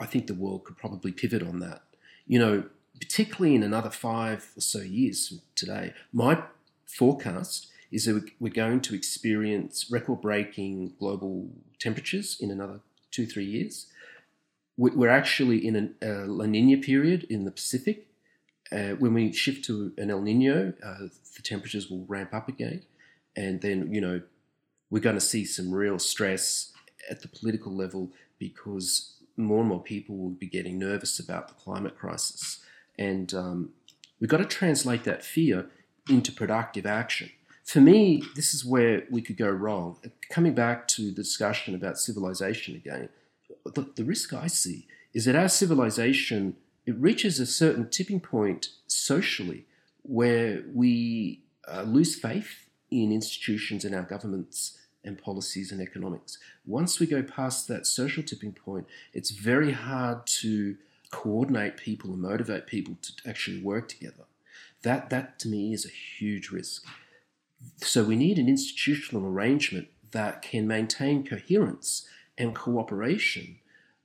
I think the world could probably pivot on that. You know, particularly in another five or so years from today, my forecast is that we're going to experience record breaking global temperatures in another two, three years. We're actually in a La Nina period in the Pacific. Uh, when we shift to an El Nino, uh, the temperatures will ramp up again. And then, you know, we're going to see some real stress at the political level because more and more people will be getting nervous about the climate crisis. And um, we've got to translate that fear into productive action for me, this is where we could go wrong. Coming back to the discussion about civilization again, the, the risk I see is that our civilization it reaches a certain tipping point socially where we uh, lose faith in institutions and our governments and policies and economics. Once we go past that social tipping point, it's very hard to coordinate people and motivate people to actually work together. That, that to me is a huge risk. So we need an institutional arrangement that can maintain coherence and cooperation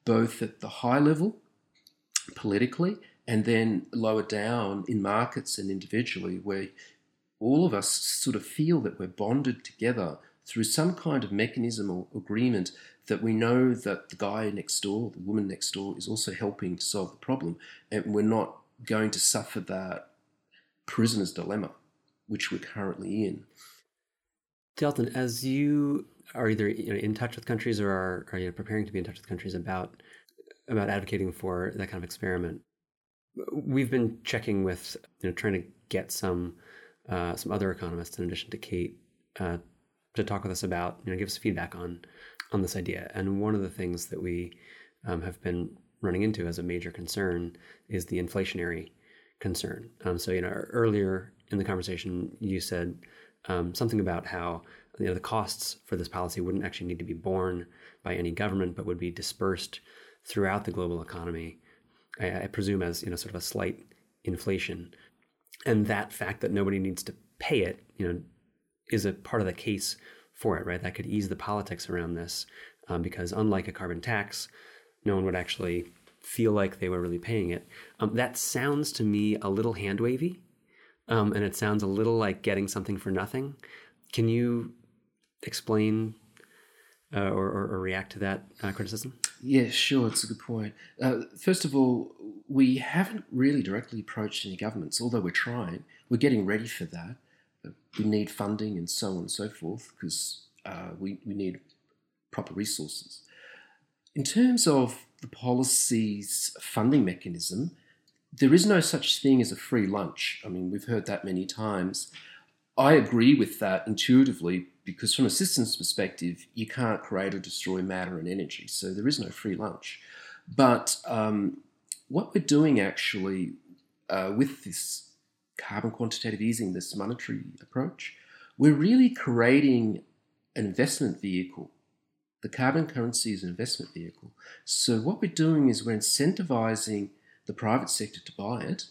both at the high level, politically, and then lower down in markets and individually, where all of us sort of feel that we're bonded together through some kind of mechanism or agreement that we know that the guy next door, the woman next door, is also helping to solve the problem, and we're not going to suffer that prisoner's dilemma, which we're currently in. Delton, as you are either in touch with countries or are, are you know, preparing to be in touch with countries about about advocating for that kind of experiment, we've been checking with you know trying to get some uh, some other economists in addition to Kate uh, to talk with us about you know give us feedback on on this idea. And one of the things that we um, have been running into as a major concern is the inflationary concern. Um, so you know earlier in the conversation you said um, something about how you know the costs for this policy wouldn't actually need to be borne by any government, but would be dispersed throughout the global economy. I, I presume as you know sort of a slight inflation, and that fact that nobody needs to pay it, you know, is a part of the case for it, right? That could ease the politics around this, um, because unlike a carbon tax, no one would actually feel like they were really paying it. Um, that sounds to me a little hand wavy, um, and it sounds a little like getting something for nothing. Can you explain uh, or, or, or, react to that uh, criticism? Yeah, sure. It's a good point. Uh, first of all, we haven't really directly approached any governments, although we're trying. We're getting ready for that. We need funding and so on and so forth because uh, we, we need proper resources. In terms of the policy's funding mechanism, there is no such thing as a free lunch. I mean, we've heard that many times. I agree with that intuitively because, from a systems perspective, you can't create or destroy matter and energy, so there is no free lunch. But um, what we're doing actually uh, with this carbon quantitative easing, this monetary approach, we're really creating an investment vehicle. The carbon currency is an investment vehicle. So, what we're doing is we're incentivizing the private sector to buy it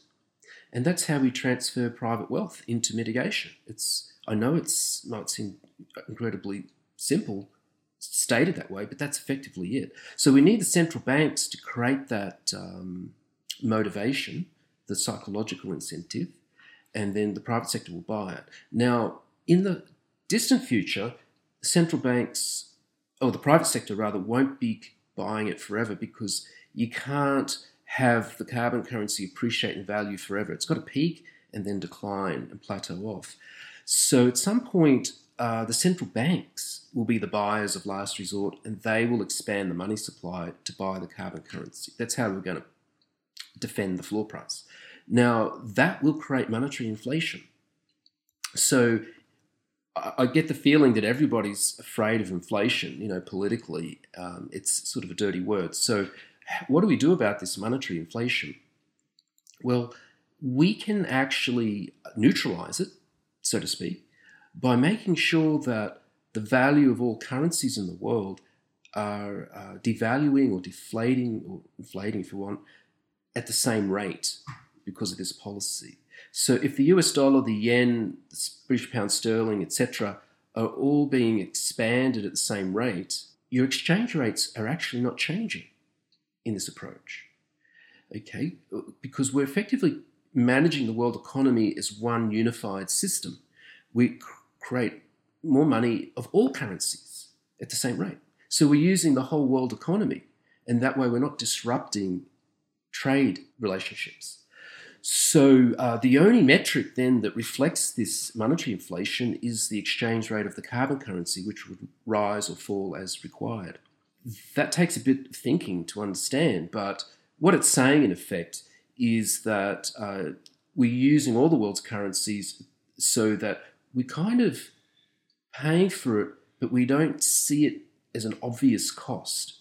and that's how we transfer private wealth into mitigation. It's I know it's might seem incredibly simple stated that way, but that's effectively it. So we need the central banks to create that um, motivation, the psychological incentive, and then the private sector will buy it. Now, in the distant future, central banks, or the private sector rather, won't be buying it forever because you can't have the carbon currency appreciate in value forever. It's got to peak and then decline and plateau off. So at some point, uh, the central banks will be the buyers of last resort and they will expand the money supply to buy the carbon currency. That's how we're going to defend the floor price. Now, that will create monetary inflation. So I get the feeling that everybody's afraid of inflation, you know, politically. Um, it's sort of a dirty word. So what do we do about this monetary inflation? Well, we can actually neutralize it, so to speak, by making sure that the value of all currencies in the world are uh, devaluing or deflating or inflating, if you want, at the same rate because of this policy. So if the US dollar, the yen, the British pound sterling, etc., are all being expanded at the same rate, your exchange rates are actually not changing in this approach. Okay, because we're effectively managing the world economy as one unified system. We create more money of all currencies at the same rate. So we're using the whole world economy, and that way we're not disrupting trade relationships. So uh, the only metric then that reflects this monetary inflation is the exchange rate of the carbon currency, which would rise or fall as required that takes a bit of thinking to understand. But what it's saying, in effect, is that uh, we're using all the world's currencies so that we're kind of paying for it, but we don't see it as an obvious cost.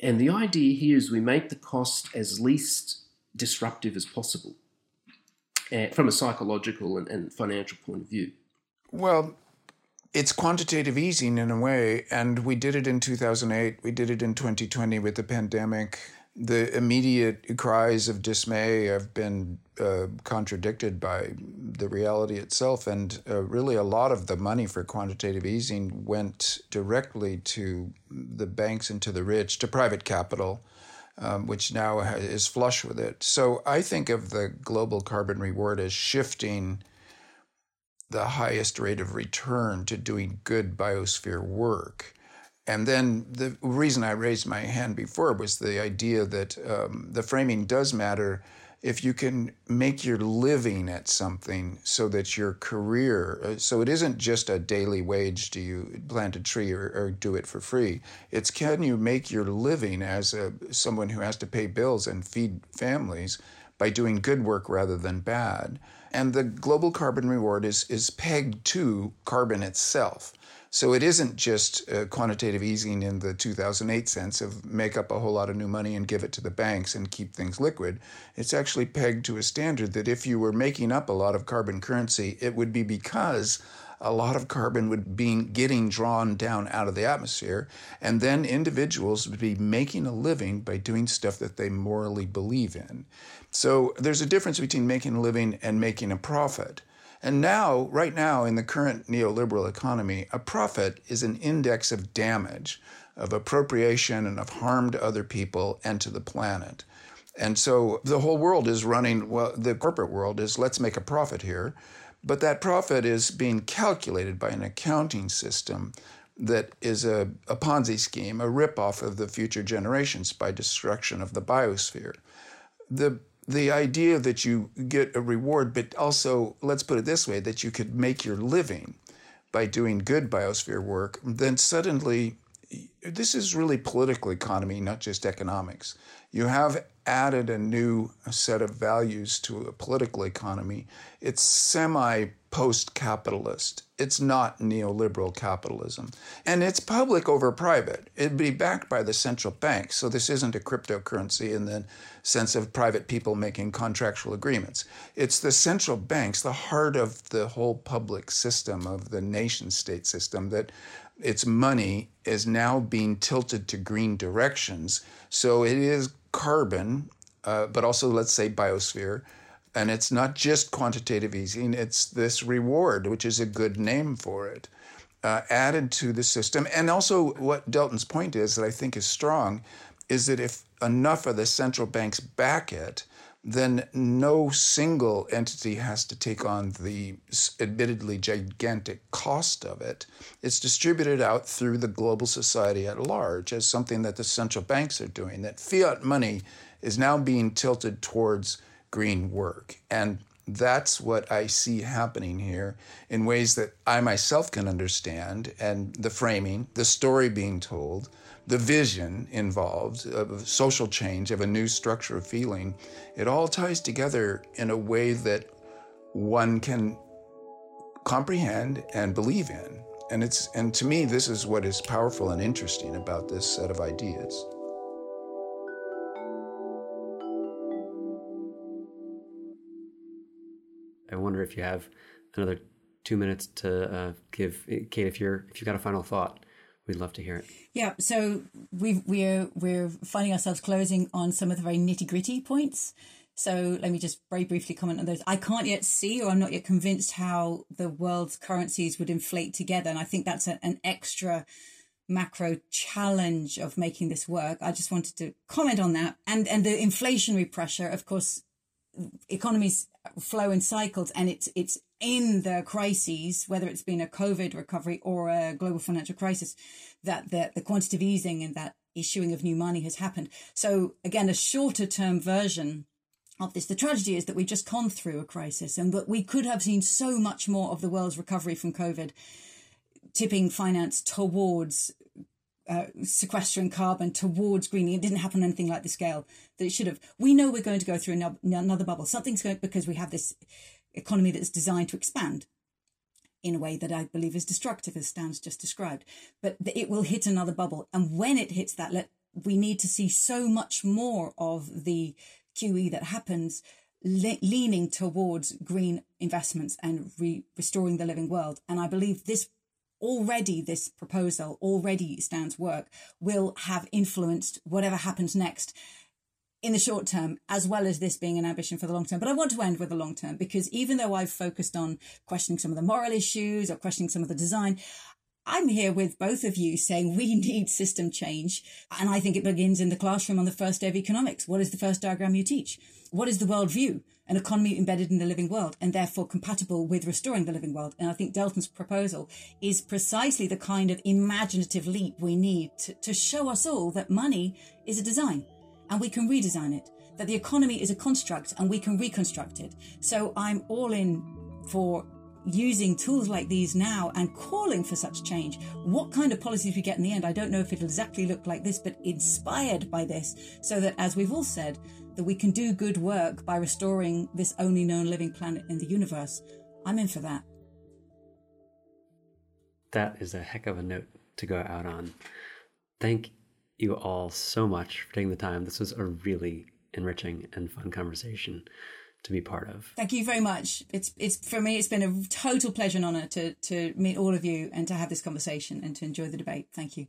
And the idea here is we make the cost as least disruptive as possible uh, from a psychological and, and financial point of view. Well, it's quantitative easing in a way, and we did it in 2008. We did it in 2020 with the pandemic. the immediate cries of dismay have been uh, contradicted by the reality itself. And uh, really, a lot of the money for quantitative easing went directly to the banks and to the rich, to private capital, um, which now is flush with it. So I think of the global carbon reward as shifting the highest rate of return to doing good biosphere work. And then the reason I raised my hand before was the idea that um, the framing does matter if you can make your living at something so that your career, uh, so it isn't just a daily wage, do you plant a tree or, or do it for free? It's can you make your living as a, someone who has to pay bills and feed families by doing good work rather than bad? And the global carbon reward is, is pegged to carbon itself. So it isn't just uh, quantitative easing in the 2008 sense of make up a whole lot of new money and give it to the banks and keep things liquid. It's actually pegged to a standard that if you were making up a lot of carbon currency, it would be because a lot of carbon would be getting drawn down out of the atmosphere, and then individuals would be making a living by doing stuff that they morally believe in. So there's a difference between making a living and making a profit. And now, right now, in the current neoliberal economy, a profit is an index of damage, of appropriation, and of harm to other people and to the planet. And so the whole world is running, well, the corporate world is let's make a profit here. But that profit is being calculated by an accounting system that is a, a Ponzi scheme, a ripoff of the future generations by destruction of the biosphere. The the idea that you get a reward, but also, let's put it this way, that you could make your living by doing good biosphere work, then suddenly this is really political economy, not just economics. You have added a new set of values to a political economy. It's semi post capitalist. It's not neoliberal capitalism. And it's public over private. It'd be backed by the central bank. So this isn't a cryptocurrency in the sense of private people making contractual agreements. It's the central banks, the heart of the whole public system, of the nation state system, that its money is now being tilted to green directions. So it is carbon, uh, but also, let's say, biosphere. And it's not just quantitative easing, it's this reward, which is a good name for it, uh, added to the system. And also, what Delton's point is that I think is strong is that if enough of the central banks back it, then no single entity has to take on the admittedly gigantic cost of it. It's distributed out through the global society at large as something that the central banks are doing, that fiat money is now being tilted towards green work. And that's what I see happening here in ways that I myself can understand, and the framing, the story being told the vision involved of social change, of a new structure of feeling, it all ties together in a way that one can comprehend and believe in. And it's and to me this is what is powerful and interesting about this set of ideas. I wonder if you have another two minutes to uh, give Kate if you're if you've got a final thought. We'd love to hear it. Yeah, so we we're we're finding ourselves closing on some of the very nitty gritty points. So let me just very briefly comment on those. I can't yet see, or I'm not yet convinced how the world's currencies would inflate together, and I think that's a, an extra macro challenge of making this work. I just wanted to comment on that, and and the inflationary pressure. Of course, economies flow in cycles, and it's it's in the crises, whether it's been a COVID recovery or a global financial crisis, that the, the quantitative easing and that issuing of new money has happened. So again, a shorter term version of this. The tragedy is that we've just gone through a crisis and that we could have seen so much more of the world's recovery from COVID, tipping finance towards uh, sequestering carbon towards greening. It didn't happen anything like the scale that it should have. We know we're going to go through another bubble. Something's going because we have this economy that's designed to expand in a way that I believe is destructive, as Stan's just described. But it will hit another bubble. And when it hits that, let, we need to see so much more of the QE that happens le- leaning towards green investments and re- restoring the living world. And I believe this already, this proposal, already Stan's work will have influenced whatever happens next in the short term, as well as this being an ambition for the long term. But I want to end with the long term because even though I've focused on questioning some of the moral issues or questioning some of the design, I'm here with both of you saying we need system change. And I think it begins in the classroom on the first day of economics. What is the first diagram you teach? What is the worldview? An economy embedded in the living world and therefore compatible with restoring the living world. And I think Delton's proposal is precisely the kind of imaginative leap we need to, to show us all that money is a design and we can redesign it, that the economy is a construct and we can reconstruct it. So I'm all in for using tools like these now and calling for such change. What kind of policies we get in the end, I don't know if it'll exactly look like this, but inspired by this, so that as we've all said, that we can do good work by restoring this only known living planet in the universe. I'm in for that. That is a heck of a note to go out on. Thank you all so much for taking the time. This was a really enriching and fun conversation to be part of. Thank you very much. It's it's for me. It's been a total pleasure and honor to to meet all of you and to have this conversation and to enjoy the debate. Thank you.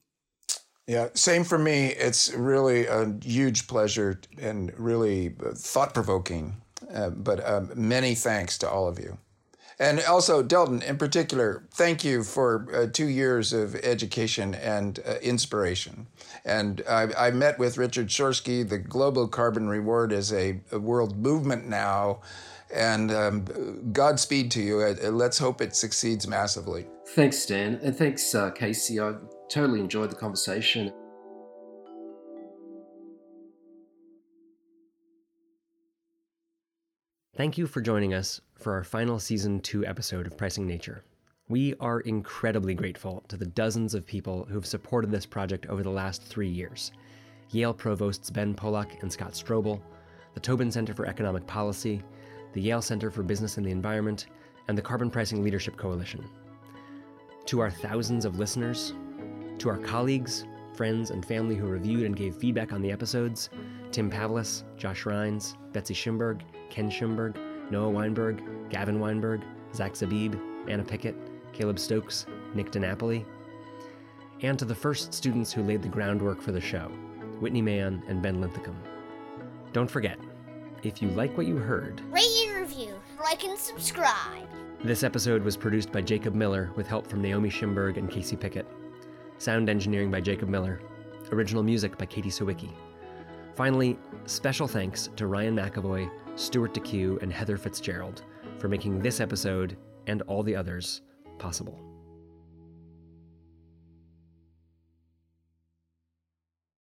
Yeah, same for me. It's really a huge pleasure and really thought provoking. Uh, but um, many thanks to all of you. And also, Delton, in particular, thank you for uh, two years of education and uh, inspiration. And I, I, met with Richard Shorsky. The Global Carbon Reward is a, a world movement now. And um, Godspeed to you. Uh, let's hope it succeeds massively. Thanks, Stan. And thanks, uh, Casey. I totally enjoyed the conversation. Thank you for joining us for our final season two episode of Pricing Nature. We are incredibly grateful to the dozens of people who've supported this project over the last three years Yale provosts Ben Polak and Scott Strobel, the Tobin Center for Economic Policy, the Yale Center for Business and the Environment, and the Carbon Pricing Leadership Coalition. To our thousands of listeners, to our colleagues, friends, and family who reviewed and gave feedback on the episodes Tim Pavlis, Josh Rines, Betsy Schimberg, Ken Schimberg, Noah Weinberg, Gavin Weinberg, Zach Zabib, Anna Pickett, Caleb Stokes, Nick DiNapoli, and to the first students who laid the groundwork for the show, Whitney Mann and Ben Linthicum. Don't forget, if you like what you heard, rate and review, like and subscribe. This episode was produced by Jacob Miller with help from Naomi Schimberg and Casey Pickett. Sound engineering by Jacob Miller. Original music by Katie Sawicki. Finally, special thanks to Ryan McAvoy, Stuart DeCew, and Heather Fitzgerald for making this episode and all the others possible.